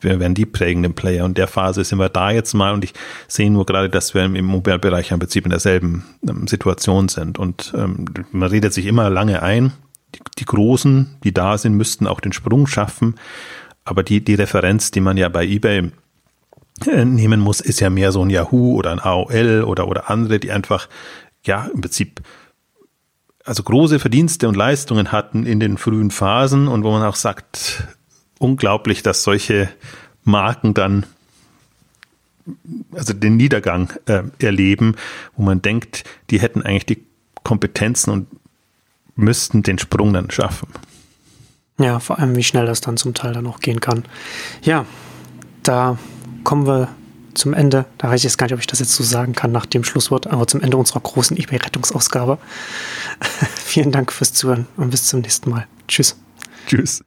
werden die prägenden Player. Und der Phase sind wir da jetzt mal und ich sehe nur gerade, dass wir im Mobile-Bereich im Prinzip in derselben ähm, Situation sind. Und ähm, man redet sich immer lange ein. Die, die Großen, die da sind, müssten auch den Sprung schaffen. Aber die, die Referenz, die man ja bei eBay äh, nehmen muss, ist ja mehr so ein Yahoo oder ein AOL oder, oder andere, die einfach, ja, im Prinzip also große Verdienste und Leistungen hatten in den frühen Phasen und wo man auch sagt, unglaublich, dass solche Marken dann also den Niedergang äh, erleben, wo man denkt, die hätten eigentlich die Kompetenzen und müssten den Sprung dann schaffen. Ja, vor allem, wie schnell das dann zum Teil dann auch gehen kann. Ja, da kommen wir zum Ende, da weiß ich jetzt gar nicht, ob ich das jetzt so sagen kann nach dem Schlusswort, aber zum Ende unserer großen eBay-Rettungsausgabe. Vielen Dank fürs Zuhören und bis zum nächsten Mal. Tschüss. Tschüss.